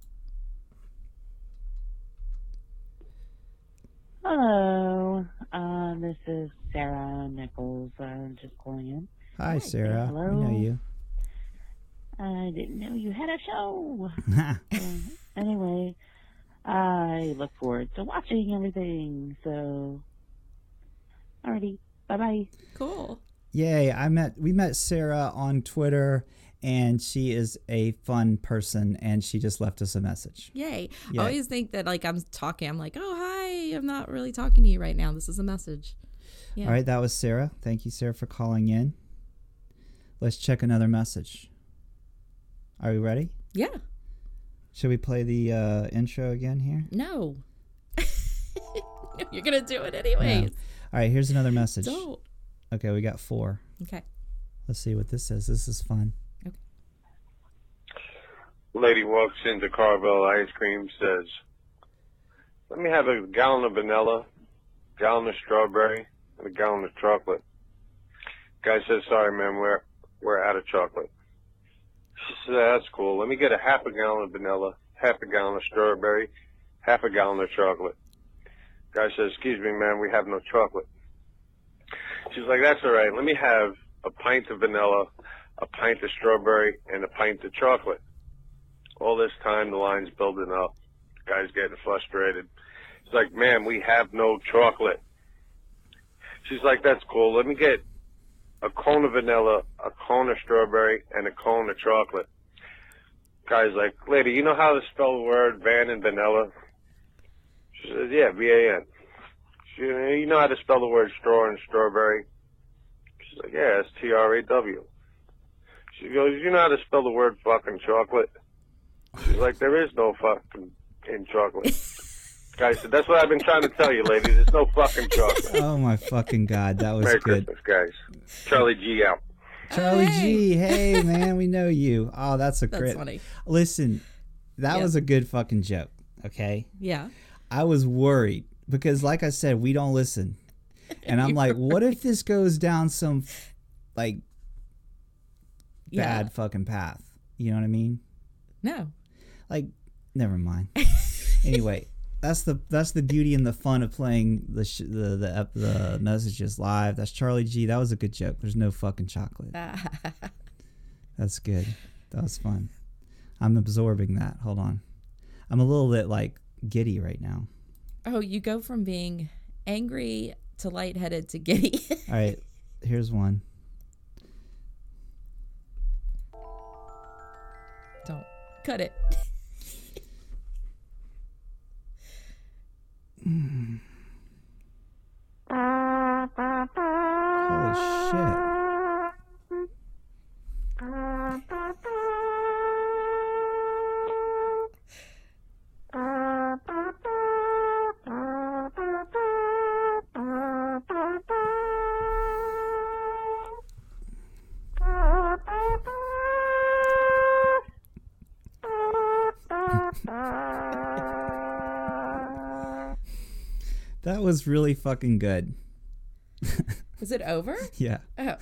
Hello, uh, this is Sarah Nichols. I'm just calling in. Hi, Sarah. We hello. know you. I didn't know you had a show. Uh, anyway, I look forward to watching everything. So, alrighty, bye bye. Cool. Yay! I met we met Sarah on Twitter, and she is a fun person, and she just left us a message. Yay. Yeah. I always think that like I'm talking, I'm like, oh hi, I'm not really talking to you right now. This is a message. Yeah. All right, that was Sarah. Thank you, Sarah, for calling in. Let's check another message. Are we ready? Yeah. Should we play the uh, intro again here? No. You're gonna do it anyways. All right, here's another message. Don't. Okay, we got four. Okay. Let's see what this says. This is fun. Okay. Lady walks into Carvel Ice Cream, says, "Let me have a gallon of vanilla, gallon of strawberry, and a gallon of chocolate." Guy says, "Sorry, ma'am, we're we're out of chocolate." "That's cool. Let me get a half a gallon of vanilla, half a gallon of strawberry, half a gallon of chocolate." Guy says, "Excuse me, ma'am, we have no chocolate." She's like, "That's all right. Let me have a pint of vanilla, a pint of strawberry, and a pint of chocolate." All this time, the line's building up. The guy's getting frustrated. He's like, ma'am, we have no chocolate. She's like, that's cool. Let me get a cone of vanilla, a cone of strawberry, and a cone of chocolate. Guy's like, lady, you know how to spell the word van and vanilla? She says, yeah, V-A-N. She, you know how to spell the word straw and strawberry? She's like, yeah, it's T-R-A-W. She goes, you know how to spell the word fucking chocolate? She's like, there is no fucking in chocolate. Guy said, "That's what I've been trying to tell you, ladies. There's no fucking chocolate." Oh my fucking god, that was Merry good. Christmas, guys. Charlie G out. Charlie Hey. G, hey man, we know you. Oh, that's a That's great. funny. Listen, that Yeah. was a good fucking joke. Okay, Yeah. I was worried because, like I said, we don't listen, and I'm like, what if this goes down some like Yeah. bad fucking path? You know what I mean? No. Like, never mind. anyway, that's the that's the beauty and the fun of playing the sh- the the, the messages live. That's Charlie G. That was a good joke. There's no fucking chocolate. That's good. That was fun. I'm absorbing that. Hold on. I'm a little bit like giddy right now. Oh, you go from being angry to lightheaded to giddy. All right, here's one. Don't cut it. Hmm. Holy shit. Was really fucking good. Is it over? Yeah. Oh.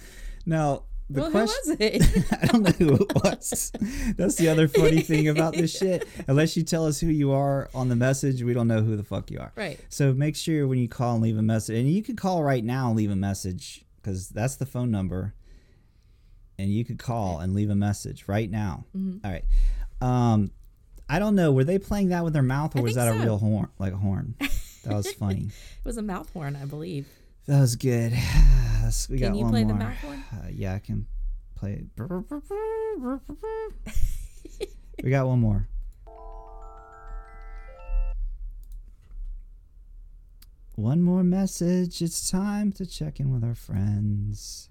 Now, the well, question who was it? I don't know who it was. That's the other funny thing about this shit. Unless you tell us who you are on the message, we don't know who the fuck you are. Right. So make sure when you call and leave a message, and you could call right now and leave a message because that's the phone number. And you could call and leave a message right now. Mm-hmm. All right. Um, I don't know. Were they playing that with their mouth, or I was that a real horn, like a horn? That was funny. it was a mouth horn, I believe. That was good. We Can got you one play the more. mouth horn? Uh, yeah, I can play it. we got one more. One more message. It's time to check in with our friends.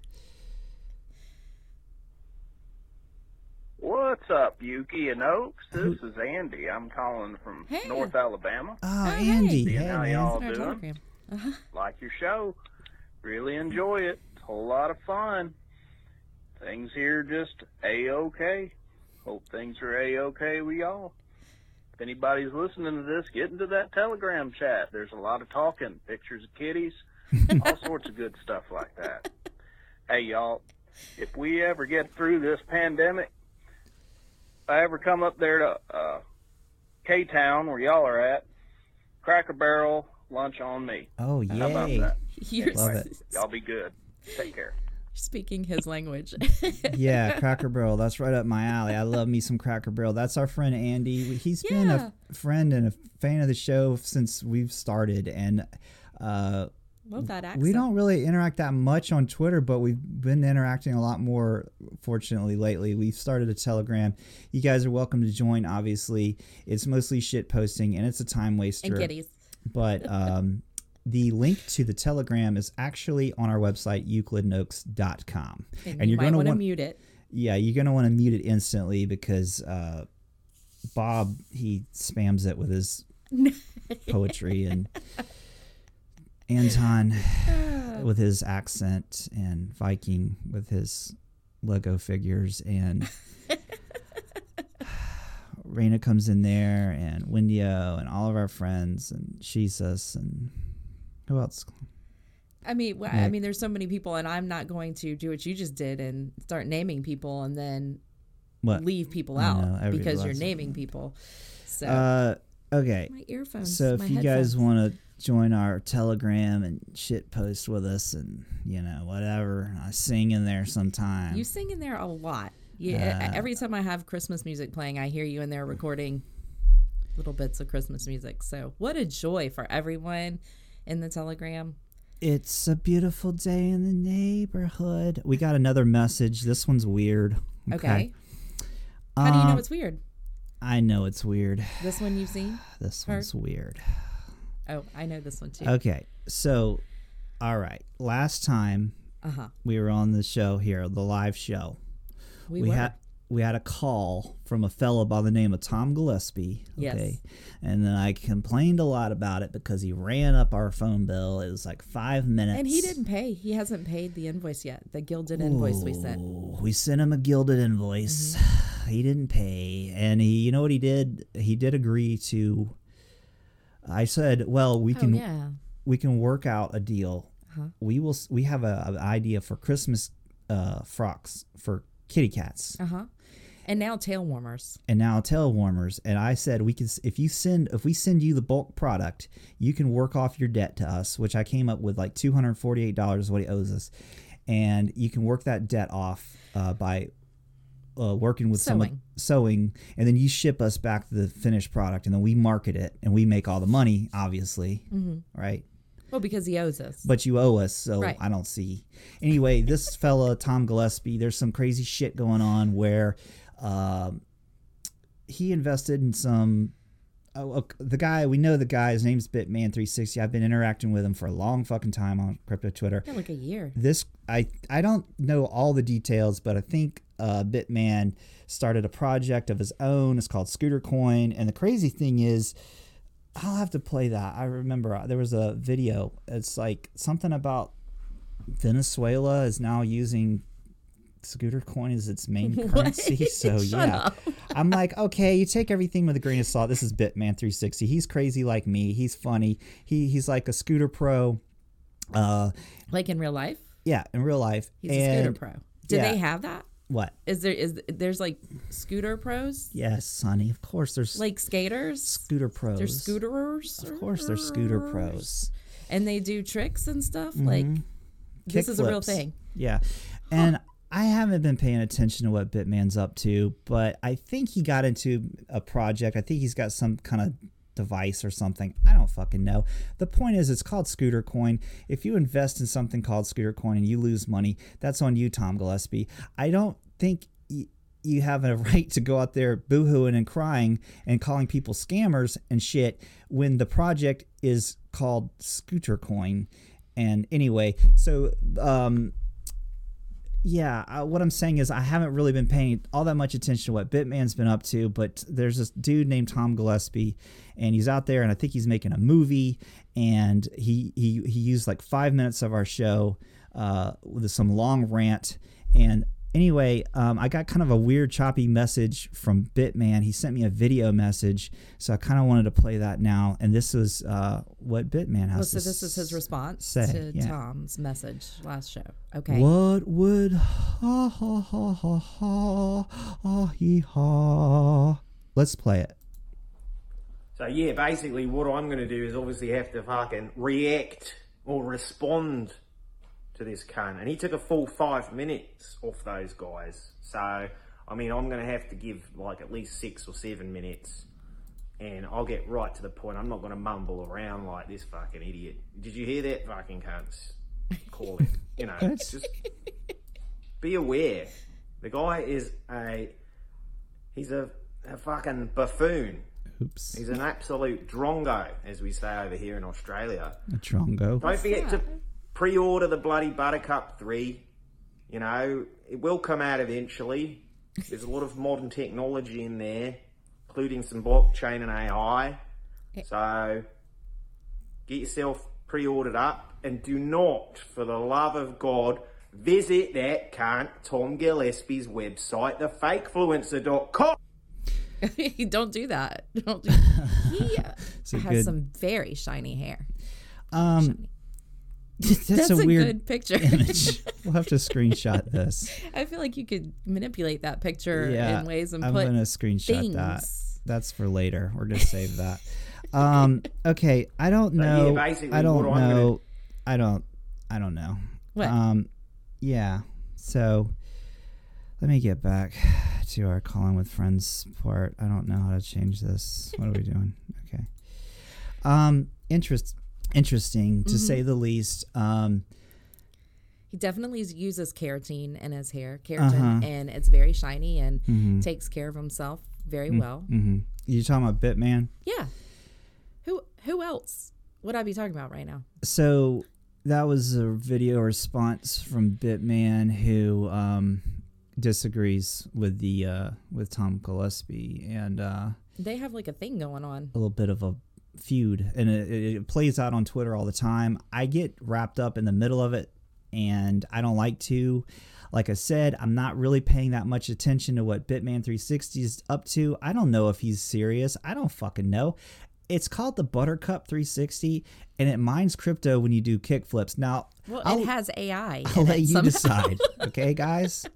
What's up, Yuki and Oaks? This is Andy. I'm calling from Hey. North Alabama. Oh, Oh, hey. Andy. Seeing Hey, how man. y'all In our doing? telegram. Uh-huh. Like your show. Really enjoy it. It's a whole lot of fun. Things here just a-okay. Hope things are a-okay with y'all. If anybody's listening to this, get into that Telegram chat. There's a lot of talking, pictures of kitties, all sorts of good stuff like that. Hey, y'all, if we ever get through this pandemic, if I ever come up there to uh, K-Town, where y'all are at, Cracker Barrel, lunch on me. Oh, yeah, How about that? You're Love it. Y'all be good. Take care. speaking his language. yeah, Cracker Barrel. That's right up my alley. I love me some Cracker Barrel. That's our friend Andy. He's been a friend and a fan of the show since we've started, and uh, Love that accent. we don't really interact that much on Twitter, but we've been interacting a lot more. Fortunately, lately, we've started a Telegram. You guys are welcome to join. Obviously, it's mostly shit posting, and it's a time waster and kitties. but um, the link to the telegram is actually on our website euclidandoaks.com And, and you you're going to want to mute it. yeah you're going to want to mute it instantly because uh, bob he spams it with his poetry and anton with his accent and viking with his lego figures and Raina comes in there and Windio and all of our friends and Jesus and who else? I mean, wh- I mean, there's so many people, and I'm not going to do what you just did and start naming people and then What? leave people I out know, because you're naming people. So Uh, okay. my earphones. So if you guys want to join our Telegram and shit post with us and you know whatever, I sing in there sometime. you sing in there a lot. Yeah, Uh, every time I have Christmas music playing, I hear you in there recording little bits of Christmas music. So what a joy for everyone in the Telegram. It's a beautiful day in the neighborhood. We got another message. This one's weird. Okay. How do you know Um, it's weird? I know it's weird. This one you've seen? This heard? one's weird. Oh, I know this one too. Okay. So, all right. Last time Uh huh. we were on the show here, the live show, We, we had we had a call from a fellow by the name of Tom Gillespie. Yes. Okay. And then I complained a lot about it because he ran up our phone bill. It was like five minutes. And he didn't pay. He hasn't paid the invoice yet. The gilded invoice we sent. We sent him a gilded invoice. Mm-hmm. He didn't pay, and he, you know what he did? He did agree to. I said, "Well, we Oh can yeah. we can work out a deal. Uh-huh. We will. We have a, an idea for Christmas uh, frocks for kitty cats, Uh huh. And now tail warmers. and now tail warmers. And I said, we can if you send if we send you the bulk product, you can work off your debt to us, which I came up with like two hundred forty eight dollars what he owes us, and you can work that debt off uh, by uh, working with some Sewing. sewing, and then you ship us back the finished product, and then we market it, and we make all the money, obviously, right? Well, because he owes us. But you owe us, so Right. I don't see. Anyway, this fella Tom Gillespie, there's some crazy shit going on where um, he invested in some. Oh, the guy we know the guy. His name's Bitman360. I've been interacting with him for a long fucking time on crypto Twitter yeah, like a year. this I I don't know all the details, but I think uh, Bitman started a project of his own. It's called Scooter Coin, and the crazy thing is, I'll have to play that. I remember uh, there was a video. It's like something about Venezuela is now using Scooter Coin is its main currency. So yeah. I'm like, okay, you take everything with a grain of salt. This is Bitman 360. He's crazy like me. He's funny. He he's like a scooter pro. Uh, Like in real life, yeah, in real life. he's a scooter pro. Do yeah. they have that? What? Is there is there's like scooter pros? Yes, Sonny. Of course, there's Like skaters? scooter pros. They're scooterers? Of course, they're scooter pros. And they do tricks and stuff? Like this is a real thing. Yeah, and I haven't been paying attention to what Bitman's up to, but I think he got into a project. I think he's got some kind of device or something. I don't fucking know. The point is, it's called Scooter Coin. If you invest in something called Scooter Coin and you lose money, that's on you, Tom Gillespie. I don't think. You have a right to go out there boohooing and crying and calling people scammers and shit when the project is called Scooter Coin. And anyway, so um, yeah, uh, what I'm saying is I haven't really been paying all that much attention to what Bitman's been up to, but there's this dude named Tom Gillespie, and he's out there, and I think he's making a movie, and he he he used like five minutes of our show uh, with some long rant, and anyway, um, I got kind of a weird choppy message from Bitman. He sent me a video message, so I kind of wanted to play that now, and this is uh, what Bitman has. Well, so to this is his response say, to yeah. Tom's message last show. Okay. What would ha ha ha ha ha ha hee ha? Let's play it. So yeah, basically what I'm going to do is obviously have to fucking react or respond to this cunt. And he took a full five minutes off those guys. So, I mean, I'm going to have to give like at least six or seven minutes. And I'll get right to the point. I'm not going to mumble around like this fucking idiot. Did you hear that fucking cunt's calling? You know, just be aware. The guy is a, he's a, a fucking buffoon. Oops. He's an absolute drongo, as we say over here in Australia. A drongo. Don't forget to pre-order the bloody Buttercup 3. You know, it will come out eventually. There's a lot of modern technology in there, including some blockchain and AI. So, get yourself pre-ordered up and do not, for the love of God, visit that cunt Tom Gillespie's website, thefakefluencer.com. Don't do that. Don't do He uh, has good- some very shiny hair. Um, that's, That's a, a weird good picture. image. we'll have to screenshot this. I feel like you could manipulate that picture Yeah, in ways and I'm put gonna screenshot that. That's for later. We're gonna save that. Um, okay, I don't know. I don't what I'm gonna- know. I don't. I don't know. What? Um, yeah. So let me get back to our calling with friends part. I don't know how to change this. What are we doing? Okay. Um, interest, interesting Mm-hmm. to say the least. Um, He definitely uses keratin in his hair, keratin, Uh-huh. and it's very shiny and Mm-hmm. takes care of himself very well. mhm. You talking about Bitman? Yeah. Who who else would I be talking about right now? So that was a video response from Bitman who um, disagrees with the uh, with Tom Gillespie and uh, They have like a thing going on. a little bit of a feud, and it, it plays out on Twitter all the time. I get wrapped up in the middle of it, and I don't like to. Like I said, I'm not really paying that much attention to what Bitman 360 is up to. I don't know if he's serious. I don't fucking know. It's called the Buttercup 360, and it mines crypto when you do kickflips. Now, Well, I'll, it has AI. I'll let you somehow. decide. Okay, guys?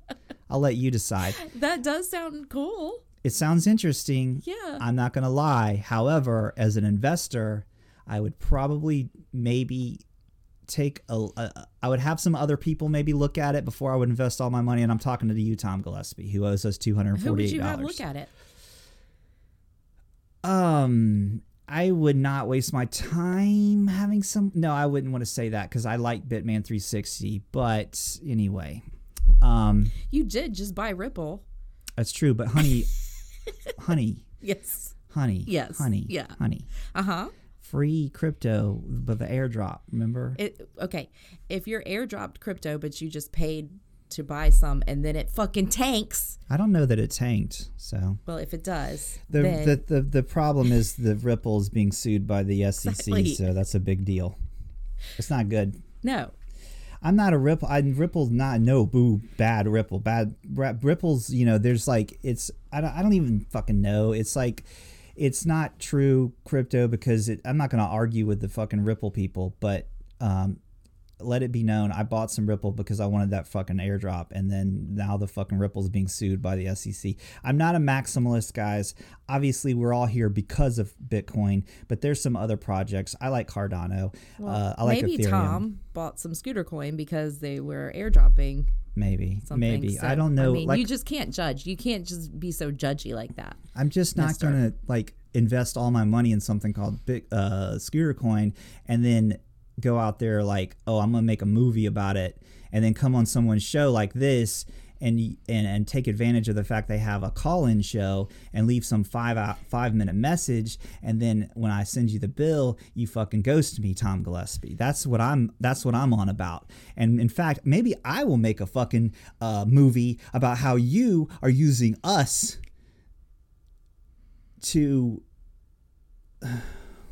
I'll let you decide. that does sound cool. It sounds interesting. Yeah. I'm not going to lie. However, as an investor, I would probably maybe take a, a I would have some other people maybe look at it before I would invest all my money and I'm talking to you Tom Gillespie who owes us $248. Who would you have look at it? Um I would not waste my time having some No, I wouldn't want to say that cuz I like Bitman 360, but anyway. Um You did just buy Ripple. that's true, but honey honey Yes. honey Yes, honey yeah. honey Uh huh. free crypto but the airdrop remember It okay. If you're airdropped crypto, but you just paid to buy some, and then it fucking tanks. i don't know that it tanked so Well, if it does, the, then the, the, the problem is the ripple's being sued by the sec Exactly. so that's a big deal it's not good no. I'm not a ripple i ripple's not no boo bad ripple bad ripple's you know there's like it's i don't, I don't even fucking know. It's like it's not true crypto because it, i'm not going to argue with the fucking ripple people but um let it be known I bought some Ripple because I wanted that fucking airdrop, and then now the fucking Ripple's being sued by the SEC. I'm not a maximalist, guys. Obviously, we're all here because of Bitcoin, but there's some other projects. I like Cardano. uh, I like Maybe Ethereum. Tom bought some scooter coin because they were airdropping Maybe, something. maybe So, I don't know. I mean, like, you just can't judge. You can't just be so judgy like that. I'm just not Mister. gonna like invest all my money in something called Bit, uh, Scooter Coin and then go out there like, oh, I'm gonna make a movie about it, and then come on someone's show like this. And, and, and take advantage of the fact they have a call-in show and leave some five out, five minute message and then when I send you the bill you fucking ghost me Tom Gillespie that's what I'm that's what I'm on about and in fact maybe I will make a fucking uh, movie about how you are using us to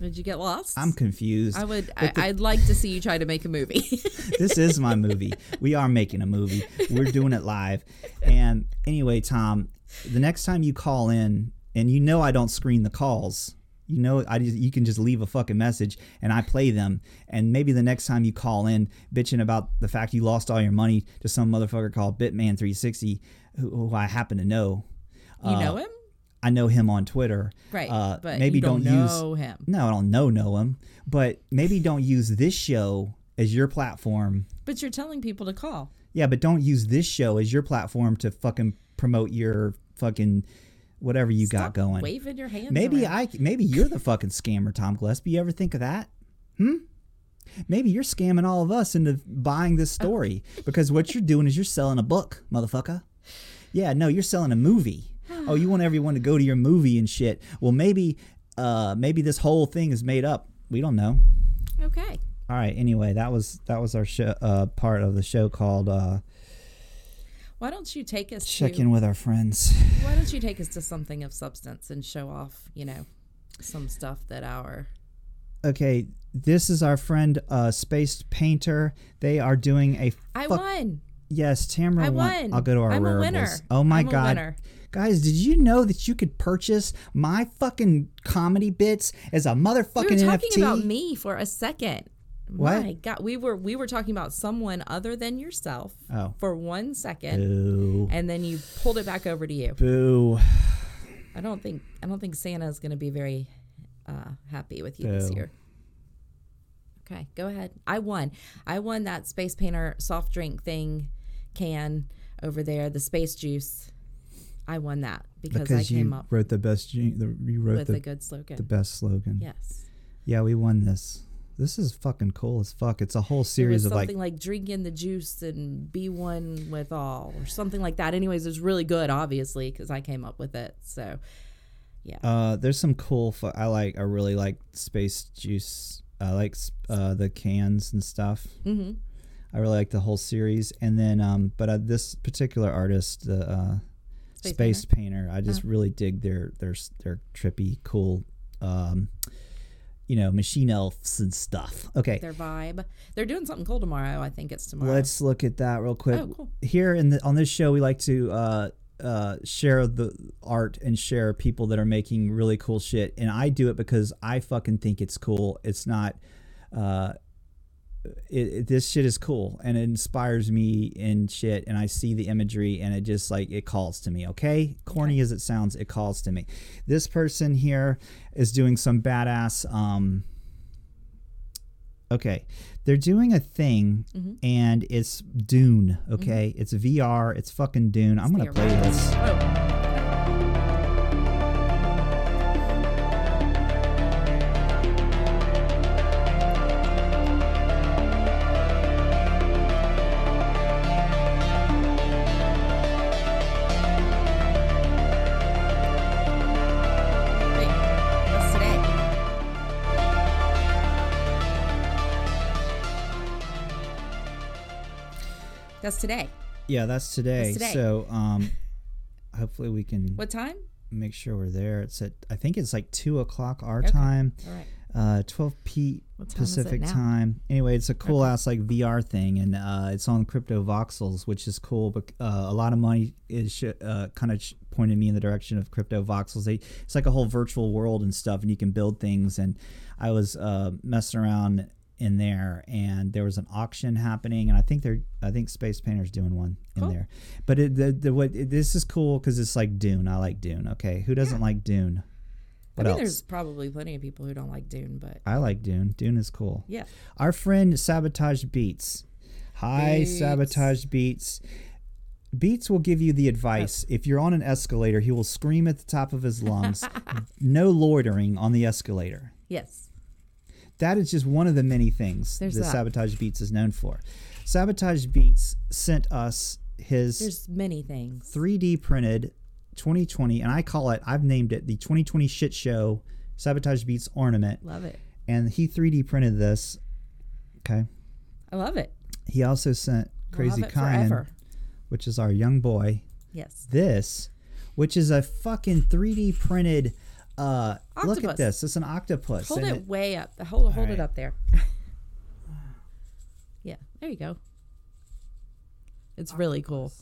Did you get lost? I'm confused. I would. I, the- I'd like to see you try to make a movie. this is my movie. We are making a movie. We're doing it live. And anyway, Tom, the next time you call in, and you know I don't screen the calls. You know I just, you can just leave a fucking message and I play them. And maybe the next time you call in bitching about the fact you lost all your money to some motherfucker called Bitman360, who, who I happen to know. you know uh, him, I know him on Twitter. right? Uh, but maybe don't, use know him. No, I don't know know him, but maybe don't use this show as your platform. But you're telling people to call. Yeah, but don't use this show as your platform to fucking promote your fucking whatever you got going. Waving your hands. Maybe around. I maybe you're the fucking scammer, Tom Gillespie. You ever think of that? Hmm? Maybe you're scamming all of us into buying this story because what you're doing is you're selling a book, motherfucker. Yeah, no, you're selling a movie. Oh, you want everyone to go to your movie and shit. Well, maybe uh maybe this whole thing is made up. We don't know. Okay. All right, anyway, that was that was our show, uh part of the show called uh Why don't you take us check to? in with our friends. Why don't you take us to something of substance and show off? You know, some stuff that our Okay, this is our friend uh Space Painter. They are doing a I won. Yes, Tamara I won. won. I'll go to our I'm a winner. Oh my I'm a god. Guys, did you know that you could purchase my fucking comedy bits as a motherfucking We were talking NFT? about me for a second. What? My God, we were we were talking about someone other than yourself Oh. for one second, Boo. and then you pulled it back over to you. Boo. I don't think I don't think Santa's going to be very uh, happy with you this year. Okay, go ahead. I won. I won that space painter soft drink thing can over there, the space juice. I won that because, Because I came you up wrote the best the, you wrote with the, a good slogan. the best slogan. yes. Yeah, we won this. This is fucking cool as fuck. It's a whole series of like something like, drinking the juice and be one with all, or something like that. Anyways, it's really good, obviously, because I came up with it. So, yeah. Uh, there's some cool. Fu- I like. I really like space juice. I like uh, the cans and stuff. hmm I really like the whole series. And then, um, but uh, this particular artist, the uh, Space Space, Painter. I just really dig their their their trippy, cool, um, you know, machine elves and stuff. Okay, Their vibe. They're doing something cool tomorrow. I think it's tomorrow. let's look at that real quick. Oh, cool. Here in the on this show, we like to uh, uh, share the art and share people that are making really cool shit, and I do it because I fucking think it's cool. It's not. Uh, it, it- this shit is cool and it inspires me and shit and i see the imagery and it just like it calls to me okay? Corny as it sounds it calls to me. This person here is doing some badass um okay they're doing a thing Mm-hmm. and it's dune okay? It's vr it's fucking dune. I'm gonna play this. Oh, That's today. yeah that's today, That's today. so um hopefully we can What time? make sure we're there it's at i think it's like two o'clock our Okay. time All right. uh 12 p time pacific time anyway it's a cool ass like vr thing and uh it's on Cryptovoxels which is cool but uh, a lot of money is sh- uh, kind of sh- pointed me in the direction of Cryptovoxels they it's like a whole virtual world and stuff and you can build things and i was uh messing around in there and there was an auction happening and i think they're i think space painter's doing one in there but it, the, the what it, this is cool because it's like dune i like dune okay who doesn't like dune what I mean, else there's probably plenty of people who don't like Dune, but i like dune dune is cool yeah. our friend Sabotage Beats. Hi, Beats. Sabotage Beats. Beats will give you the advice. If you're on an escalator, he will scream at the top of his lungs, no loitering on the escalator. Yes. That is just one of the many things There's that, that. Sabotage Beats is known for. Sabotage Beats sent us his There's many things. 3D printed 2020, and I call it, I've named it the 2020 Shit Show Sabotage Beats ornament. Love it. And he 3D printed this. Okay. I love it. He also sent Crazy Kyan, which is our young boy, Yes. this, which is a fucking 3D printed. Uh, look at this. It's an octopus. Hold and it way up. Hold hold right. it up there. yeah. There you go. It's really cool.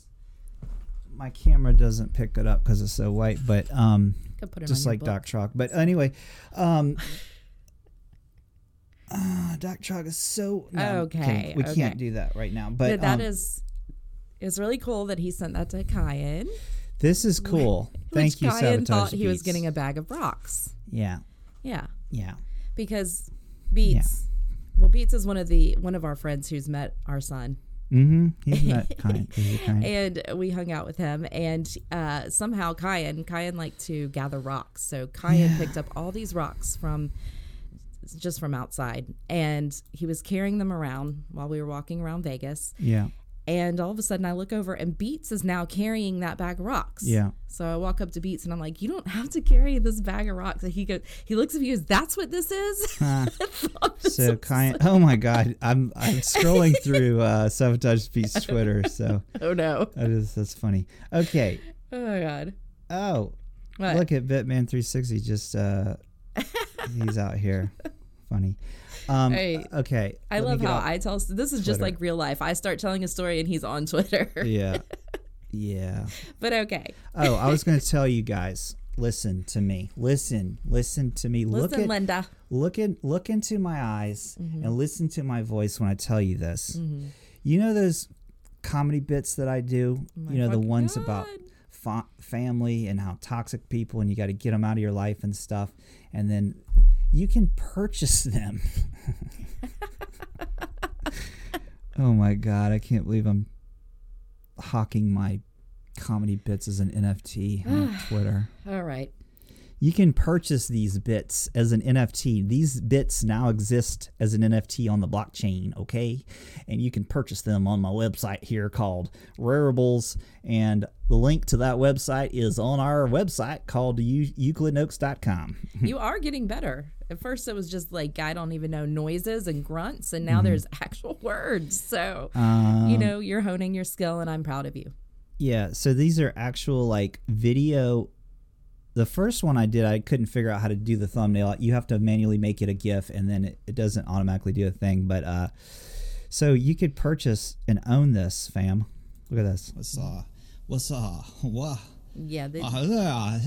my camera doesn't pick it up because it's so white, but um, put it just like book. Doc Chalk. But anyway, um, uh, Doc Chalk is so no, Okay, We okay. can't do that right now. But But that um, is it's really cool that he sent that to Kyan. This is cool. Thank which you, Kyan Sabotage thought he was Beats. getting a bag of rocks. yeah, Yeah. yeah. Because Beats well Beats is one of the one of our friends who's met our son. Mm-hmm. He's not kind. He's kind. and we hung out with him and uh, somehow Kyan Kyan liked to gather rocks so Kyan picked up all these rocks from just from outside and he was carrying them around while we were walking around Vegas yeah, and all of a sudden I look over and Beats is now carrying that bag of rocks Yeah. so I walk up to Beats and I'm like you don't have to carry this bag of rocks and he goes he looks at me and goes that's what this is So kind. Oh my God, I'm I'm scrolling through uh, Sabotage Beats Twitter. So oh no that is that's funny. Okay. oh my god Oh, What? look at Bitman360. Just uh, he's out here. Funny. Um, Hey, okay. I love how I tell. This is just like real life. I start telling a story and he's on Twitter. Yeah. Yeah. but okay, Oh, I was going to tell you guys. Listen to me. Listen. Listen to me. look listen, at Linda. look at look into my eyes Mm-hmm. and listen to my voice when I tell you this. You know those comedy bits that I do. you know the ones about. Fa- family and how toxic people and you got to get them out of your life and stuff, and then you can purchase them. oh my god! I can't believe I'm hawking my comedy bits as an NFT on Twitter. All right. You can purchase these bits as an NFT. These bits now exist as an NFT on the blockchain, okay? And you can purchase them on my website here called Raribles. And the link to that website is on our website called euclidnoaks.com. you are getting better. At first, it was just like I don't even know noises and grunts, and Mm-hmm. now there's actual words. So, Um, you know, you're honing your skill, and I'm proud of you. Yeah, so these are actual like video. The first one I did, I couldn't figure out how to do the thumbnail. You have to manually make it a GIF, and then it, it doesn't automatically do a thing. But uh, so you could purchase and own this, fam. Look at this. What's uh, what's uh, what? Yeah, they, Ah,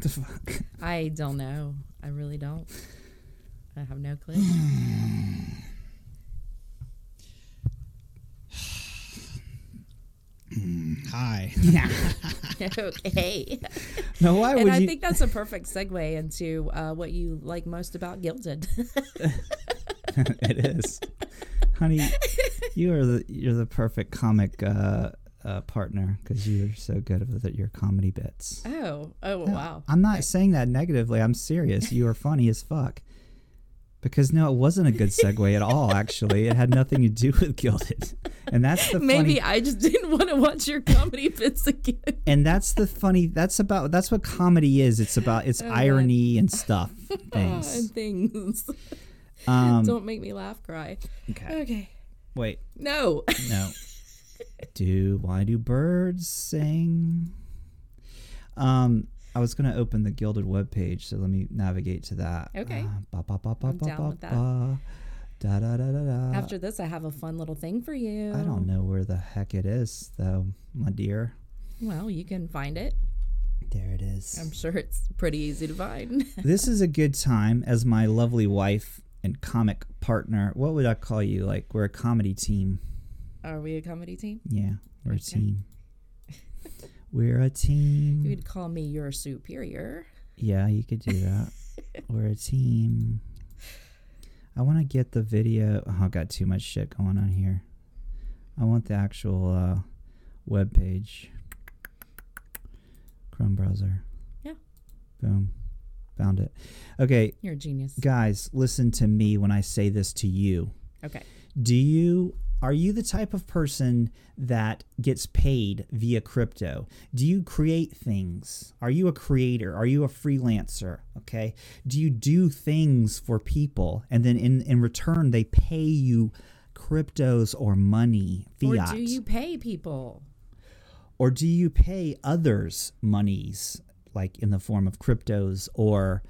the fuck? I don't know. I really don't. I have no clue. Hi. Yeah. okay. No, why and would I you? think that's a perfect segue into uh, what you like most about Gilded. it is, honey. You are the you're the perfect comic uh, uh, partner because you're so good with your comedy bits. oh, oh, No, wow. I'm not saying that negatively. I'm serious. You are funny as fuck. Because no, it wasn't a good segue at all. Actually, it had nothing to do with Gilded, and that's the funny. Maybe funny. I just didn't want to watch your comedy bits again. and that's the funny. That's about. That's what comedy is. It's about. It's Oh, irony and stuff. and Things. things. Um, Don't make me laugh, cry. okay. Okay. Wait. No. No. do why do birds sing? Um, I was gonna open the Gilded webpage, so let me navigate to that. Okay. Uh, ba, ba, ba, ba, I'm down with that. Da, da, da. After this, I have a fun little thing for you. I don't know where the heck it is, though, my dear. Well, you can find it. There it is. I'm sure it's pretty easy to find. this is a good time as my lovely wife and comic partner. What would I call you? Like we're a comedy team. Are we a comedy team? Yeah, we're a team. We're a team. You could call me your superior. Yeah, you could do that. We're a team. I want to get the video. Oh, I got too much shit going on here. I want the actual uh, web page. Chrome browser. Yeah. Boom. Found it. Okay, You're a genius. guys, listen to me when I say this to you. Okay. Do you are you the type of person that gets paid via crypto? Do you create things? Are you a creator? Are you a freelancer? Okay. Do you do things for people and then in, in return they pay you cryptos or money, fiat? Or do you pay people? or do you pay others monies like in the form of cryptos or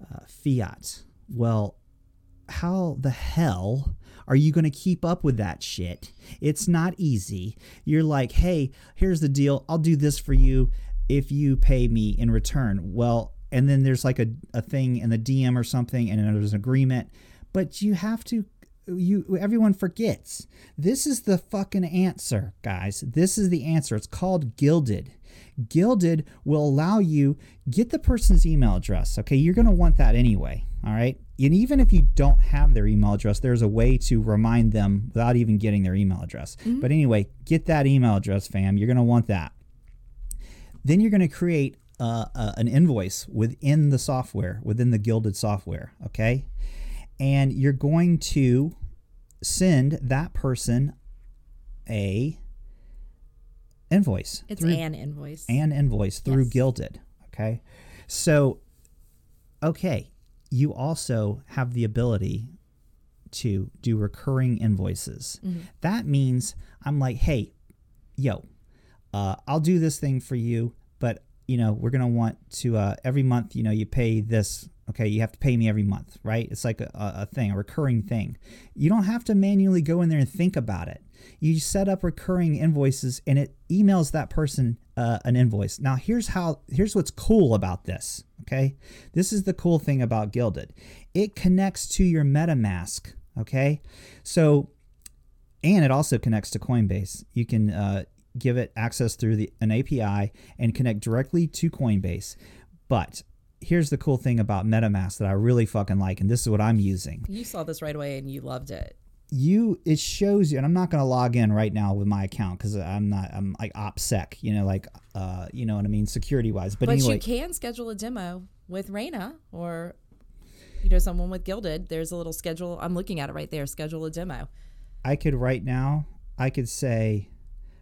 uh, fiat well how the hell are you going to keep up with that shit? It's not easy. You're like hey here's the deal. I'll do this for you if you pay me in return. Well and then there's like a, a thing in the dm or something and there's an agreement. But you have to you everyone forgets. This is the fucking answer guys. This is the answer. It's called gilded. Gilded will allow you get the person's email address okay? You're going to want that anyway all right and even if you don't have their email address there's a way to remind them without even getting their email address but anyway get that email address fam you're going to want that then you're going to create uh, uh, an invoice within the software within the gilded software okay and you're going to send that person a invoice It's through- an invoice. an invoice through Yes. Gilded. Okay. So, okay, you also have the ability to do recurring invoices. That means I'm like, hey, yo, uh, I'll do this thing for you, but you know, we're gonna want to uh, every month, you know, you pay this. Okay, you have to pay me every month, right? It's like a a thing, a recurring thing. You don't have to manually go in there and think about it. You set up recurring invoices, and it emails that person uh, an invoice. Now, here's how. Here's what's cool about this. Okay, this is the cool thing about Gilded. It connects to your MetaMask. Okay, so and it also connects to Coinbase. You can uh, give it access through the, an API and connect directly to Coinbase. But here's the cool thing about MetaMask that I really fucking like, and this is what I'm using. you saw this right away and you loved it. You it shows you and i'm not going to log in right now with my account because i'm not i'm like opsec you know like uh you know what i mean security wise but, But anyway you can schedule a demo with Raina or you know someone with Gilded. There's a little schedule. I'm looking at it right there. Schedule a demo. i could right now i could say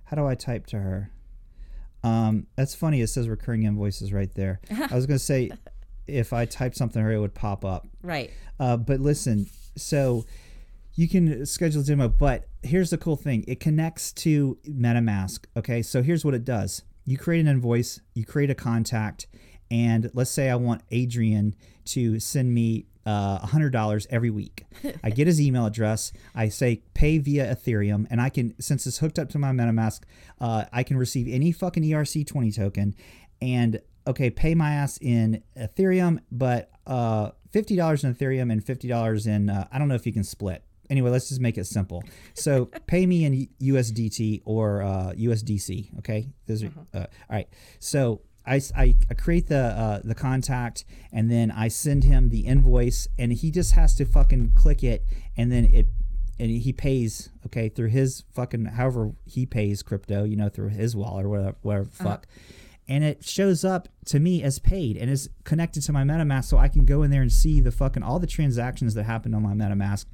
how do i type to her um that's funny it says recurring invoices right there i was going to say if i typed something her it would pop up Right. Uh, but listen, so you can schedule a demo, but here's the cool thing it connects to MetaMask. Okay, so here's what it does you create an invoice, you create a contact, and let's say I want Adrian to send me uh, $100 every week. I get his email address, I say pay via Ethereum, and I can, since it's hooked up to my MetaMask, uh, I can receive any fucking ERC20 token and okay, pay my ass in Ethereum, but uh, fifty dollars in Ethereum and fifty dollars in uh, I don't know if you can split. Anyway, let's just make it simple. So pay me in USDT or uh, USDC. Okay, those are uh, all right. So I, I, I create the uh, the contact and then I send him the invoice and he just has to fucking click it and then it and he pays okay through his fucking however he pays crypto you know through his wallet or whatever, whatever the fuck and it shows up to me as paid and is connected to my MetaMask so I can go in there and see the fucking all the transactions that happened on my MetaMask.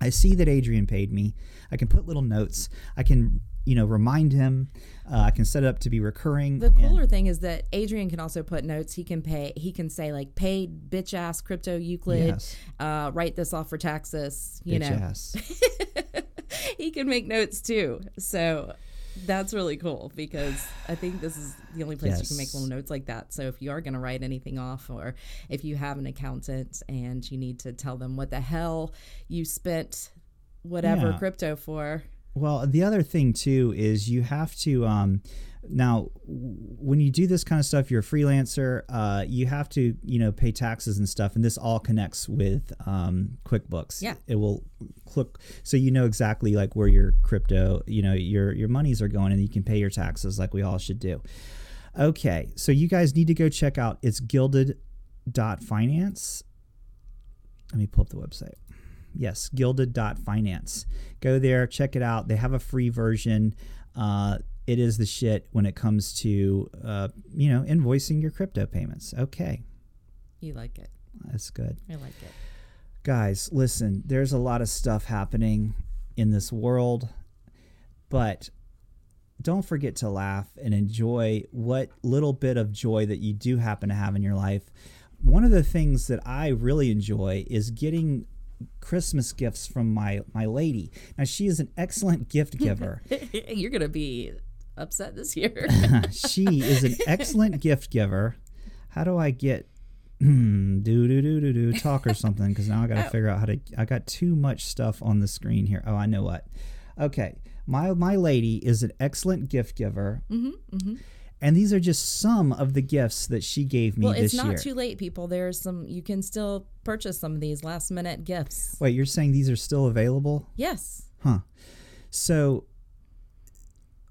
I see that Adrian paid me. I can put little notes. I can you know remind him. Uh, I can set it up to be recurring. The cooler thing is that Adrian can also put notes. He can pay. He can say like, "Paid bitch ass crypto Euclid. Yes. Uh, write this off for taxes." You bitch know, ass. he can make notes too. So that's really cool because I think this is the only place you can make little notes like that. So if you are going to write anything off, or if you have an accountant and you need to tell them what the hell you spent whatever Yeah. crypto for, Well, the other thing too is you have to um, now when you do this kind of stuff, you're a freelancer. Uh, you have to you know pay taxes and stuff, and this all connects with um, QuickBooks. Yeah. it will click so you know exactly like where your crypto, you know your your monies are going, and you can pay your taxes like we all should do. Okay, so you guys need to go check out it's gilded.finance. Let me pull up the website. Yes, gilded.finance. Go there, check it out. They have a free version. Uh, it is the shit when it comes to, uh, you know, invoicing your crypto payments. Okay, you like it. that's good. I like it. Guys, listen, there's a lot of stuff happening in this world, but don't forget to laugh and enjoy what little bit of joy that you do happen to have in your life. One of the things that I really enjoy is getting Christmas gifts from my my lady. Now she is an excellent gift giver. You're gonna be upset this year. she is an excellent gift giver. How do I get do do do do do talk or something? Because now I got to figure out how to. I got too much stuff on the screen here. Oh, I know what. Okay, my my lady is an excellent gift giver. mm-hmm, And these are just some of the gifts that she gave me Well, this it's not year. too late, people. There's some you can still purchase some of these last minute gifts. Wait, you're saying these are still available? Yes. Huh. So,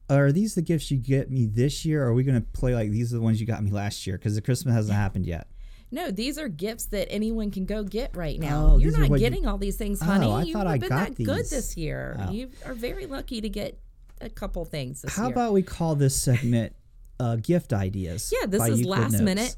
are these the gifts you get me this year? Or are we going to play like these are the ones you got me last year? Because the Christmas hasn't happened yet. No, these are gifts that anyone can go get right now. Oh, You're not what you- getting all these things, honey. Oh, honey. I You've thought I been got that good this year. Oh. You are very lucky to get a couple things this How year. about we call this segment uh, gift ideas? yeah, this is Euclid last Notes? minute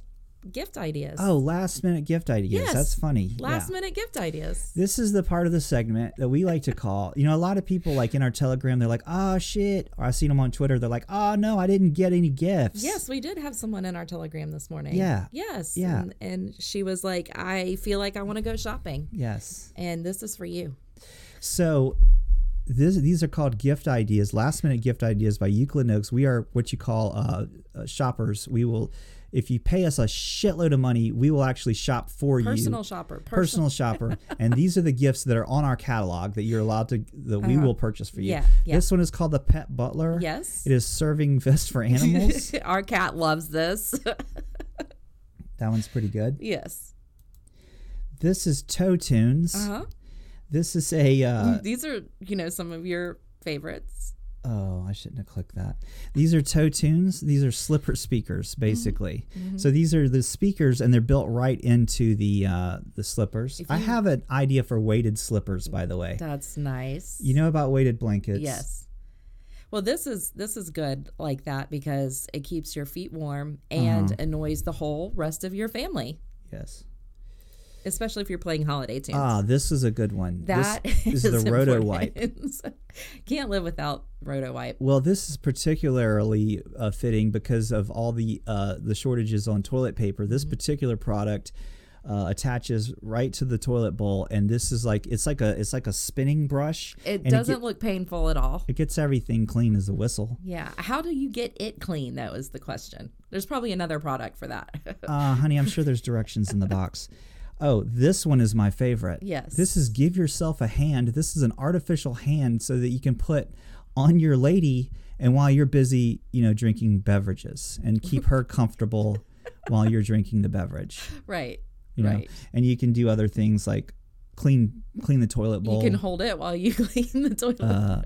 gift ideas. Oh, last minute gift ideas. Yes. That's funny. last yeah. minute gift ideas. This is the part of the segment that we like to call. You know, a lot of people like in our Telegram, they're like, "Oh shit," or I've seen them on Twitter. They're like, "Oh no, I didn't get any gifts." Yes, we did have someone in our telegram this morning. Yeah. Yes. Yeah. And, and she was like, I feel like I want to go shopping. Yes. And this is for you. So this, these are called gift ideas, last minute gift ideas by Euclid Notes. We are what you call uh, uh, shoppers. We will, if you pay us a shitload of money, we will actually shop for Personal you. Personal shopper. Personal shopper, and these are the gifts that are on our catalog that you're allowed to that we will purchase for you. Uh-huh. Yeah, yeah. This one is called the Pet Butler. Yes. it is serving vest for animals. Our cat loves this. that one's pretty good. yes. This is Toe Tunes. Uh huh. This is a uh, These are, you know, some of your favorites. Oh, I shouldn't have clicked that. These are toe tunes. These are slipper speakers, basically. Mm-hmm. So these are the speakers, and they're built right into the uh, the slippers. I have an idea for weighted slippers, by the way. That's nice. You know about weighted blankets? Yes. Well, this is this is good like that because it keeps your feet warm and Uh-huh. annoys the whole rest of your family, Yes. Especially if you're playing holiday tunes. Ah, this is a good one. that this is is the Roto. Wipe. Can't live without Roto Wipe. Well, this is particularly uh, fitting because of all the uh, the shortages on toilet paper. This Mm-hmm. particular product uh, attaches right to the toilet bowl, and this is like it's like a it's like a spinning brush. It doesn't get- look painful at all. It gets everything clean as a whistle. Yeah. How do you get it clean though is the question. There's probably another product for that. Uh, honey, I'm sure there's directions in the box. Oh, this one is my favorite. Yes. This is give yourself a hand. This is an artificial hand so that you can put on your lady and while you're busy, you know, drinking beverages and keep her comfortable while you're drinking the beverage. right. You know, right. and you can do other things like clean clean the toilet bowl. You can hold it while you clean the toilet. uh,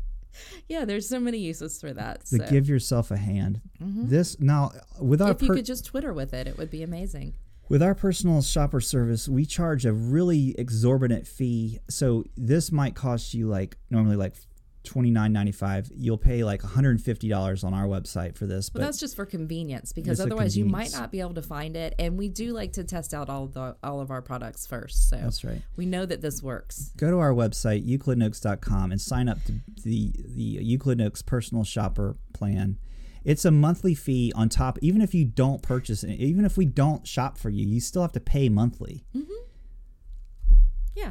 yeah, there's so many uses for that. So. give yourself a hand. This now with our if you per- could just Twitter with it, it would be amazing. With our personal shopper service, we charge a really exorbitant fee. So this might cost you like normally like twenty nine ninety five. You'll pay like one hundred and fifty dollars on our website for this. But But that's just for convenience because otherwise you might not be able to find it. And we do like to test out all the all of our products first. So That's right. we know that this works. go to our website euclidandoaks.com and sign up to the the Euclid Noaks personal shopper plan. It's a monthly fee on top. Even if you don't purchase it, even if we don't shop for you, you still have to pay monthly. Mm-hmm. Yeah.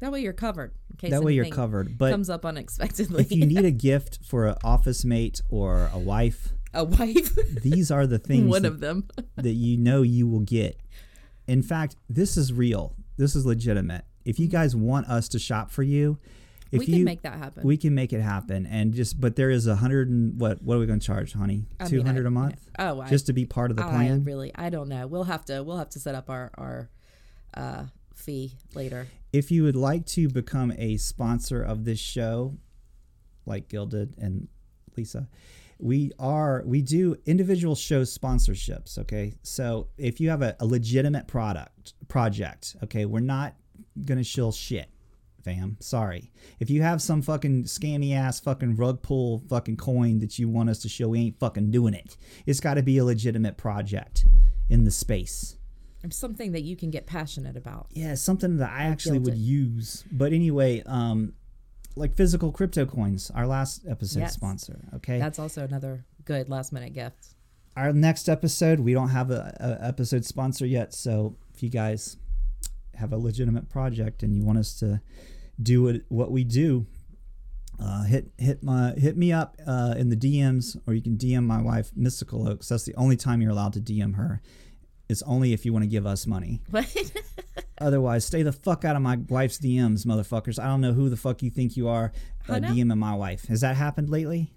That way you're covered. In case That way you're covered. But comes up unexpectedly. if you need a gift for an office mate or a wife, a wife, these are the things one that, of them. that you know you will get. In fact, this is real. This is legitimate. If you mm-hmm. guys want us to shop for you, if we you can make that happen. we can make it happen. And just but there is a hundred and what what are we going to charge, honey? Two hundred a month. Oh, I- just to be part of the I plan. really, I don't know. We'll have to, we'll have to set up our our uh, fee later. if you would like to become a sponsor of this show, like Gilded and Lisa, we are we do individual show sponsorships. Okay, so if you have a, a legitimate product project, okay, we're not gonna shill shit. Fam, sorry. If you have some fucking scammy ass fucking rug pull fucking coin that you want us to show, we ain't fucking doing it. It's got to be a legitimate project in the space. Something that you can get passionate about. Yeah, something that I actually would use. But anyway, um, like physical crypto coins, our last episode Yes. sponsor. Okay, That's also another good last minute gift. our next episode, we don't have a, a episode sponsor yet. So if you guys have a legitimate project and you want us to do it, what we do, uh, hit hit my hit me up uh, in the DMs, or you can DM my wife, Mystical Oaks. That's the only time you're allowed to DM her. It's only if you want to give us money. What? Otherwise, stay the fuck out of my wife's DMs, motherfuckers. I don't know who the fuck you think you are uh. DMing my wife. Has that happened lately?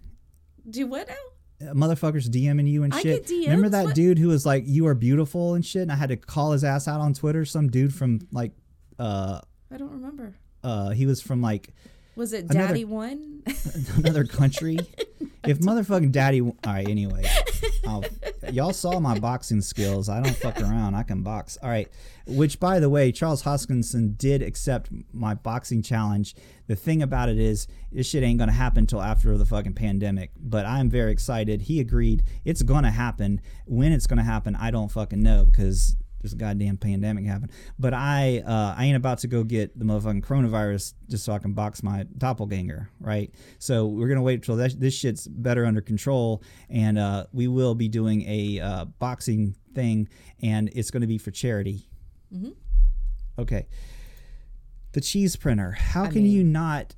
Do what now? Uh, Motherfuckers DMing you and I shit. Remember that What? dude who was like, "You are beautiful" and shit, and I had to call his ass out on Twitter. Some dude from like, uh, I don't remember. Uh, he was from like Was it Another- Daddy One? another country. if motherfucking daddy, all right. Anyway, I'll, y'all saw my boxing skills. I don't fuck around. I can box. All right. Which, by the way, Charles Hoskinson did accept my boxing challenge. The thing about it is, this shit ain't gonna happen until after the fucking pandemic. But I'm very excited. He agreed. It's gonna happen. When it's gonna happen, I don't fucking know because a goddamn pandemic happened. But I uh, I ain't about to go get the motherfucking coronavirus just so I can box my doppelganger, right? So we're gonna wait till that, this shit's better under control, and uh, we will be doing a uh, boxing thing, and it's gonna be for charity. Mm-hmm. Okay. The cheese printer. How I can mean- you not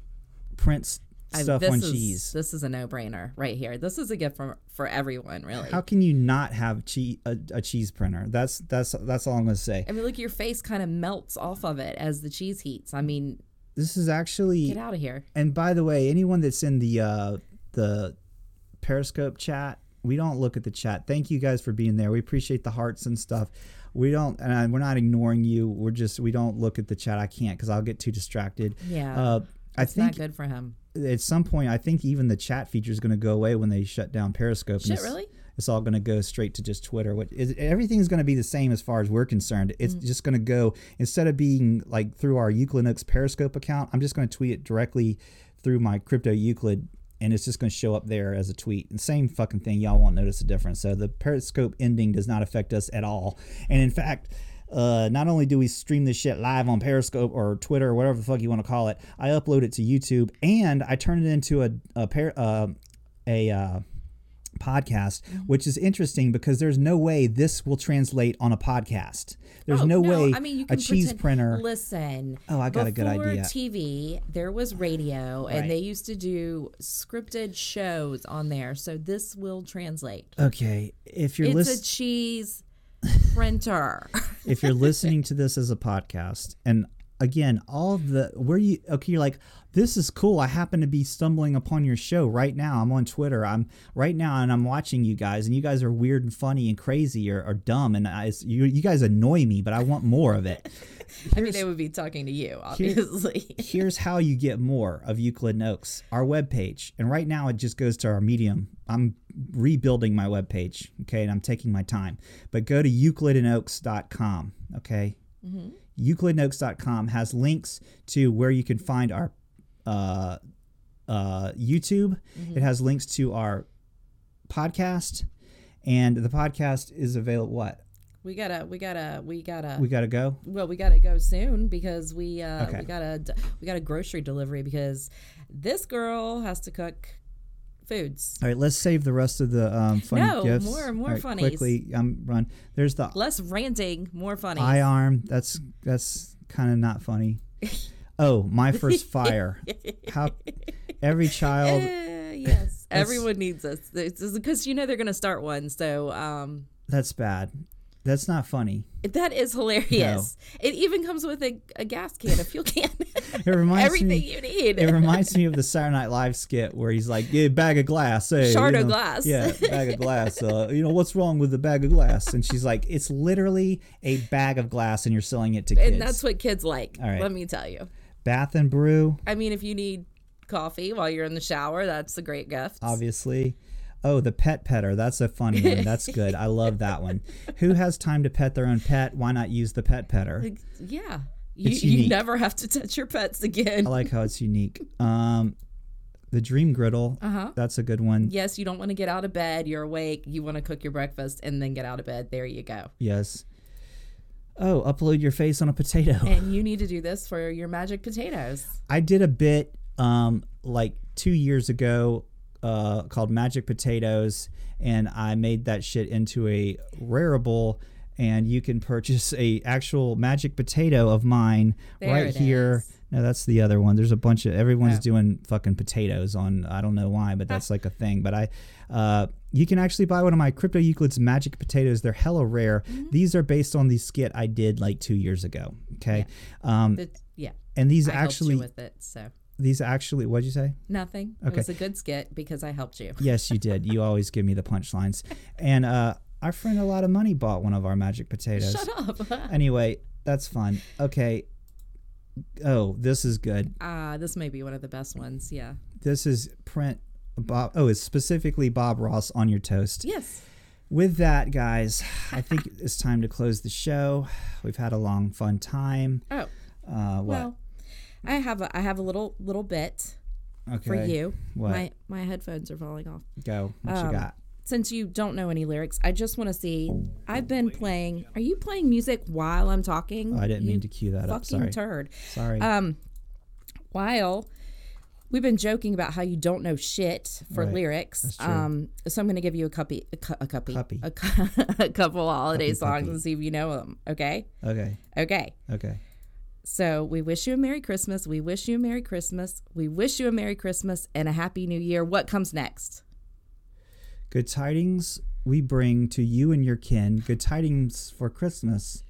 print stuff this on is, cheese? This is a no brainer right here. This is a gift for for everyone, really. How can you not have cheese a, a cheese printer? That's that's that's all I'm gonna say. I mean, look, your face kind of melts off of it as the cheese heats. I mean, This is actually get out of here. And by the way, anyone that's in the uh, the Periscope chat, we don't look at the chat. Thank you guys for being there. We appreciate the hearts and stuff. We don't, and we're not ignoring you. We're just we don't look at the chat. I can't because I'll get too distracted. Yeah. Uh, I It's think not good for him. At some point, I think even the chat feature is going to go away when they shut down Periscope. Shit, it's- really? It's all going to go straight to just Twitter. What is everything's going to be the same as far as we're concerned. It's Mm. just going to go instead of being like through our Euclid Periscope account. I'm just going to tweet it directly through my crypto Euclid, and it's just going to show up there as a tweet. And same fucking thing. Y'all won't notice a difference. So the Periscope ending does not affect us at all. And in fact. Uh, not only do we stream this shit live on Periscope or Twitter or whatever the fuck you want to call it, I upload it to YouTube and I turn it into a a, par- uh, a uh, podcast, Mm-hmm. which is interesting because there's no way this will translate on a podcast. There's Oh, no, way I mean, you a can cheese pretend- printer. Listen. Oh, I got a good idea. TV, there was radio, Right. and they used to do scripted shows on there. So this will translate. Okay, if you're it's listening. a cheese printer. if you're listening to this as a podcast and again all the where you okay you're like this is cool i happen to be stumbling upon your show right now i'm on twitter i'm right now and i'm watching you guys and you guys are weird and funny and crazy or, or dumb and I, you, you guys annoy me but i want more of it I mean, they would be talking to you, obviously. here's how you get more of Euclid and Oaks, our webpage. And right now it just goes to our medium. I'm rebuilding my webpage, okay, and I'm taking my time. But go to euclidandoaks.com, okay? Mhm. euclidandoaks.com has links to where you can find our uh, uh, YouTube. Mhm. It has links to our podcast, and the podcast is available. What we gotta, we gotta, we gotta. we got to go? Well, we gotta go soon because we uh, Okay. we gotta we got a grocery delivery because this girl has to cook foods. All right, let's save the rest of the um, funny No, gifts. more- more All right, funnies. Quickly, um, run. There's the Less ranting, more funny. eye arm. That's that's kind of not funny. Oh, my first fire. How every child. Eh, yes, everyone needs this because you know they're gonna start one. So um, That's bad. That's not funny. that is hilarious. It even comes with a, a gas can, a fuel can, It reminds everything me. you need. It reminds me of the Saturday Night Live skit where he's like, "Yeah, bag of glass, hey, Shard you of glass. yeah, bag of glass. Uh, you know what's wrong with the bag of glass?" And she's like, "It's literally a bag of glass, and you're selling it to kids." and that's what kids like. All right. Let me tell you. Bath and Brew. I mean, if you need coffee while you're in the shower, that's a great gift. obviously. Oh, the pet petter. That's a funny one. That's good. I love that one. Who has time to pet their own pet? Why not use the pet petter? Yeah. You, you never have to touch your pets again. I like how it's unique. Um, the dream griddle. Uh-huh. That's a good one. Yes, you don't want to get out of bed. You're awake. You want to cook your breakfast and then get out of bed. There you go. Yes. Oh, upload your face on a potato. And you need to do this for your magic potatoes. I did a bit um, like two years ago uh, called Magic Potatoes, and I made that shit into a Rarible. And you can purchase a actual magic potato of mine There right here. No, that's the other one. There's a bunch of everyone's Oh. doing fucking potatoes on. I don't know why, but that's like a thing. But I, uh, you can actually buy one of my Crypto Euclid's magic potatoes. They're hella rare. Mm-hmm. These are based on the skit I did like two years ago. Okay, um, The- yeah. and these I actually with it. So these actually what'd you say nothing. Okay. It was a good skit because I helped you. yes you did you always give me the punchlines and uh our friend a lot of money bought one of our magic potatoes Shut up. anyway that's fun okay oh this is good Ah, this may be one of the best ones. Yeah. this is print bob oh it's specifically bob ross on your toast Yes. with that guys i think it's time to close the show we've had a long fun time Oh. uh Well, I have a I have a little little bit for you. What? My my headphones are falling off. go what Um, you got Since you don't know any lyrics, I just want to see. I've been playing. Are you playing music while I'm talking? Oh, i didn't You mean to cue that up fucking turd. sorry Um, while we've been joking about how you don't know shit for Right. lyrics, um, so I'm going to give you a copy, a, cu- a Cuppy. A, cu- a couple holiday Cuppy, songs and see if you know them. Okay, okay okay. okay So we wish you a Merry Christmas. We wish you a Merry Christmas. We wish you a Merry Christmas and a Happy New Year. What comes next? Good tidings we bring to you and your kin. Good tidings for Christmas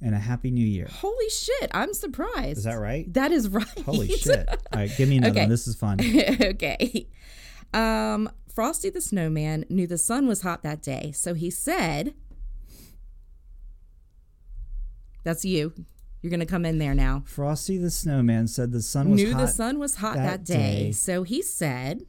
and a happy new year. Holy shit! I'm surprised. Is that right? That is right. Holy shit. All right, give me another Okay. one. This is fun. okay. Um, Frosty the Snowman knew the sun was hot that day, so he said, "That's you." You're gonna come in there now. Frosty the Snowman said the sun was Knew hot. the sun was hot that that, day. day. So he said,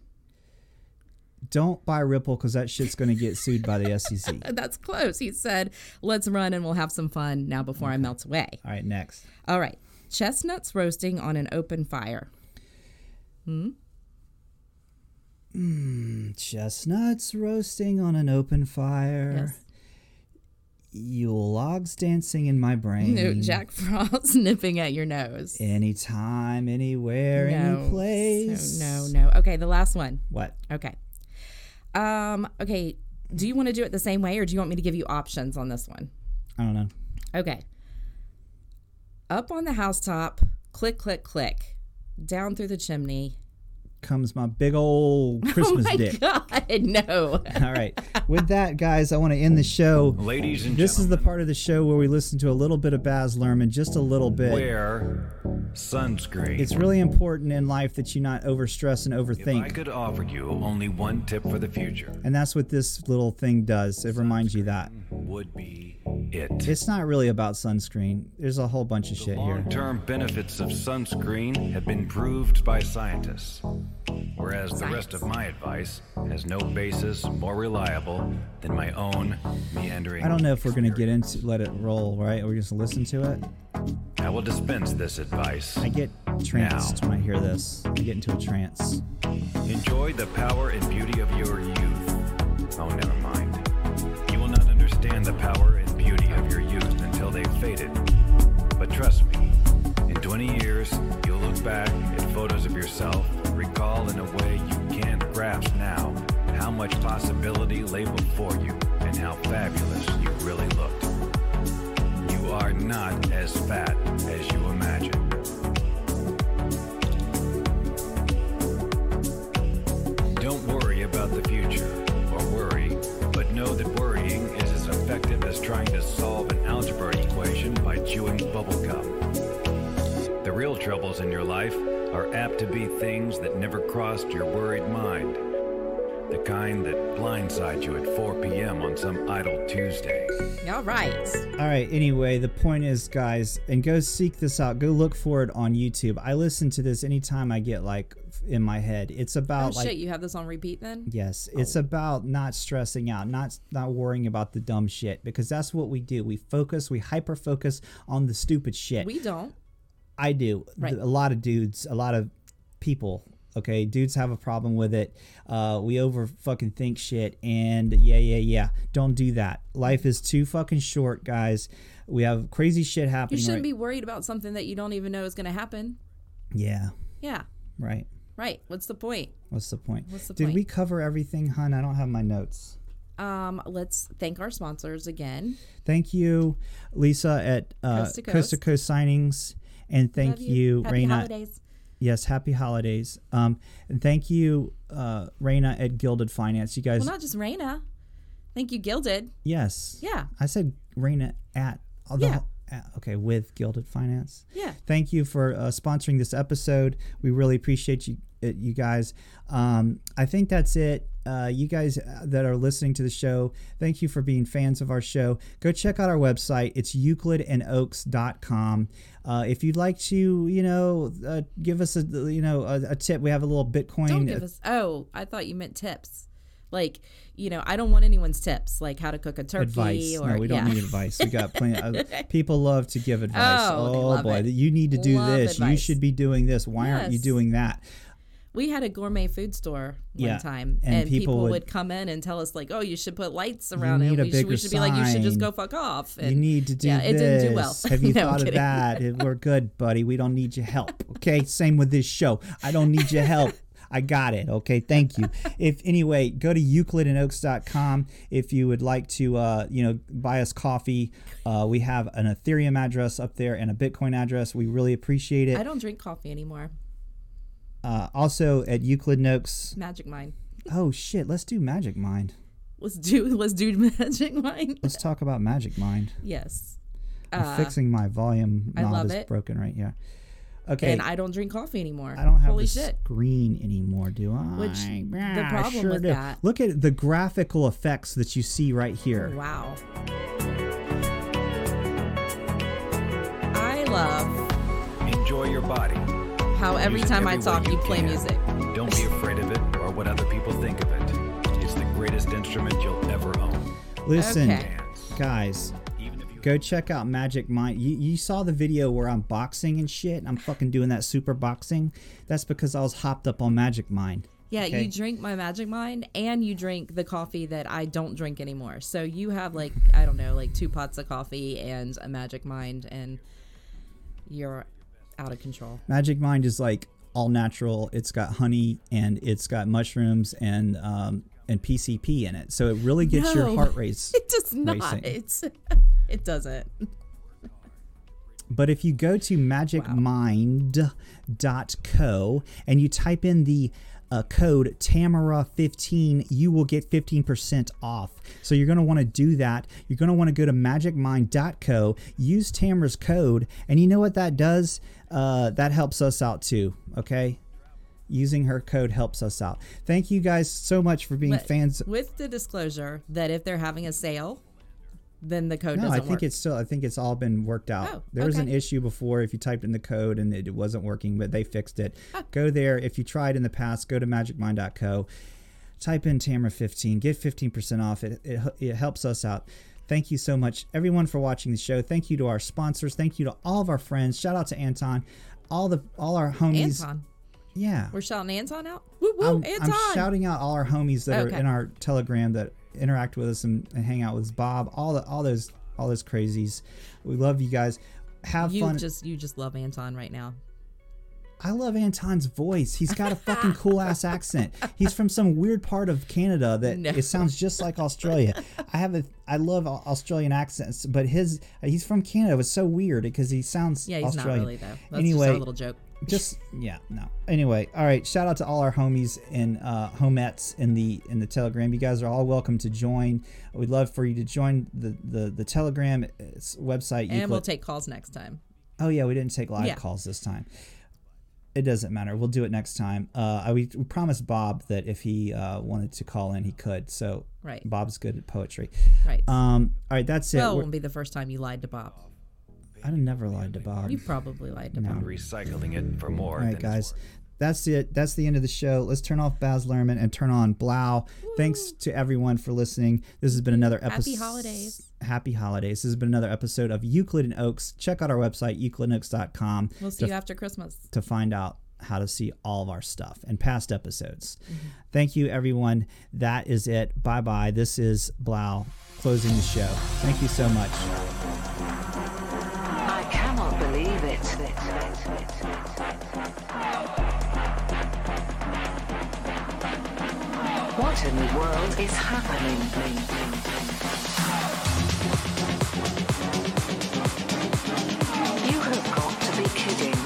Don't buy Ripple because that shit's going to get sued by the SEC. that's close. He said, let's run and we'll have some fun now before I melt away. All right, next. All right. Chestnuts roasting on an open fire. Hmm. Mm, chestnuts roasting on an open fire. Yes. Yule logs dancing in my brain. No, Jack Frost nipping at your nose. Anytime, anywhere, no, any place. So no, no. Okay, the last one. What? Okay. Um, okay. Do you want to do it the same way or do you want me to give you options on this one? I don't know. Okay. Up on the housetop, click, click, click. Down through the chimney. Comes my big old Christmas oh my dick. God, no. All right. With that, guys, I want to end the show. Ladies and gentlemen. This is the part of the show where we listen to a little bit of Baz Luhrmann, just a little bit. wear sunscreen. It's really important in life that you not overstress and overthink. if I overthink. could offer you only one tip for the future, And that's what this little thing does. It reminds you that. would be it. It's not really about sunscreen. There's a whole bunch of shit here. Long-term benefits of sunscreen have been proved by scientists, whereas the rest of my advice has no basis more reliable than my own meandering. I don't know if we're going to get into let it roll, right? Or we're just listen to it. I will dispense this advice. I get tranced when I hear this. I get into a trance. Enjoy the power and beauty of your youth. Oh, never mind. You will not understand the power and beauty of your youth until they've faded. But trust me, in 20 years, you'll look back at photos of yourself recall in a way you can't grasp now how much possibility lay before you and how fabulous you really looked. You are not as fat as you imagine. Don't worry about the future, or worry, but know that worrying is as effective as trying to solve an algebra equation by chewing bubblegum. The real troubles in your life are apt to be things that never crossed your worried mind. The kind that blindside you at 4 p.m. on some idle Tuesday. All right. All right. Anyway, the point is, guys, and go seek this out. Go look for it on YouTube. I listen to this anytime I get like in my head. It's Oh, about like shit. You have this on repeat then? Yes, oh. it's about not stressing out, not not worrying about the dumb shit because that's what we do. We focus, we hyper focus on the stupid shit. We don't. I do. Right. A lot of dudes, a lot of people. Okay, dudes have a problem with it. Uh, we over fucking think shit, and yeah, yeah, yeah. Don't do that. Life is too fucking short, guys. We have crazy shit happening. You shouldn't right? be worried about something that you don't even know is going to happen. Yeah, Yeah. right. Right. What's the point? What's the point? What's the Did point? we cover everything, hun? I don't have my notes. Um, let's thank our sponsors again. Thank you, Lisa at uh, Coast to Coast to Coast Signings, and thank Love you, Happy Raina. holidays. Yes, happy holidays. Um, and thank you, uh, Raina at Gilded Finance. You guys, Well, not just Raina. Thank you, Gilded. yes, Yeah. I said Raina at. uh, the- Yeah. okay, with Gilded Finance. Yeah. Thank you for uh, sponsoring this episode. We really appreciate you, you guys. Um, I think that's it. Uh, you guys that are listening to the show, thank you for being fans of our show. Go check out our website. It's euclidandoaks.com. Uh, if you'd like to, you know, uh, give us a, you know, a, a tip, we have a little Bitcoin. Don't give us. Oh, I thought you meant tips. Like, you know, I don't want anyone's tips, like how to cook a turkey advice. or no, we don't yeah. need advice. We got plenty. Uh, people love to give advice. Oh, Oh, boy, it. you need to do Love this. You should be doing this. Why aren't you doing that? We had a gourmet food store one Yeah, time, and and, people people, would- would, come in and tell us like, "Oh, you should put lights around it. We should, we should be like, you should just go fuck off." you need to do yeah, this. it didn't do well. Have you No, thought of that? We're good, buddy. We don't need your help. Okay. Same with this show. I don't need your help. I got it. Okay. Thank you. If anyway, go to euclidandoaks.com if you would like to, uh, you know, buy us coffee. Uh, we have an Ethereum address up there and a Bitcoin address. We really appreciate it. I don't drink coffee anymore. Uh, also at Euclid Noaks. Magic Mind. Oh shit, let's do Magic Mind. Let's do let's do Magic Mind. Let's talk about Magic Mind. Yes. I'm Uh, fixing my volume I knob love is it. broken right here. Okay. And I don't drink coffee anymore. I don't have Holy the shit. screen anymore, do I? Which the Yeah, I problem sure with do. that. Look at the graphical effects that you see right here. Wow. I love Enjoy your body. How every Use it time I talk, you play can. music. Don't be afraid of it or what other people think of it. It's the greatest instrument you'll ever own. Listen, Okay. guys, go check out Magic Mind. You, you saw the video where I'm boxing and shit. I'm fucking doing that super boxing. That's because I was hopped up on Magic Mind. Yeah, Okay. you drink my Magic Mind and you drink the coffee that I don't drink anymore. So you have like I don't know, like two pots of coffee and a Magic Mind, and you're out of control. Magic Mind is like all natural. It's got honey and it's got mushrooms and um, and PCP in it. So it really gets your heart rate It does not. racing. It's it doesn't. But if you go to magicmind.co and you type in the uh, code Tamara15, you will get 15% off. So you're going to want to do that. You're going to want to go to magicmind.co, use Tamara's code, and you know what that does? Uh, that helps us out too, okay? Using her code helps us out. Thank you guys so much for being But fans. with the disclosure that if they're having a sale, then the code No, doesn't I think work. it's still. I think it's all been worked out. Oh, there was an issue before if you typed in the code and it wasn't working, but they fixed it. Go there. If you tried in the past, go to magicmind.co, type in Tamara15, get 15% off. It, it it helps us out. Thank you so much, everyone, for watching the show. Thank you to our sponsors. Thank you to all of our friends. Shout out to Anton, all the all our homies. Anton. Yeah, We're shouting Anton out. Woo woo, I'm, Anton. I'm shouting out all our homies that Okay. are in our Telegram that interact with us and, and hang out with us. Bob, all the all those all those crazies. We love you guys. Have you fun. just you just love Anton right now. I love Anton's voice. He's got a fucking cool ass accent. He's from some weird part of Canada that No. it sounds just like Australia. I have a I love Australian accents, but his he's from Canada. It's so weird because he sounds Yeah, he's Australian. not really though. That's anyway, just our little joke. just yeah no anyway all right shout out to all our homies and uh homettes in the in the telegram you guys are all welcome to join we'd love for you to join the the the telegram website And we'll take calls next time. oh yeah we didn't take live Yeah. calls this time it doesn't matter we'll do it next time uh I, we, we promised bob that if he uh wanted to call in he could so Right. bob's good at poetry Right. um all right that's it well, it won't be the first time you lied to Bob. i've never lied to bob You probably lied to No. Bob. Recycling it for more. All right, than guys. That's it. That's the end of the show. Let's turn off Baz Luhrmann and turn on 3LAU. Thanks to everyone for listening. This has been another episode. Happy holidays. Happy holidays. This has been another episode of Euclid and Oaks. Check out our website, euclidoaks.com, We'll see to, you after Christmas. to find out how to see all of our stuff and past episodes. Mm-hmm. Thank you, everyone. That is it. Bye bye. This is 3LAU closing the show. Thank you so much. What in the world is happening? You have got to be kidding.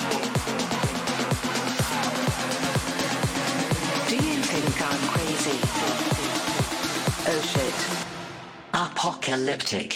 Do you think I'm crazy? Oh shit. Apocalyptic.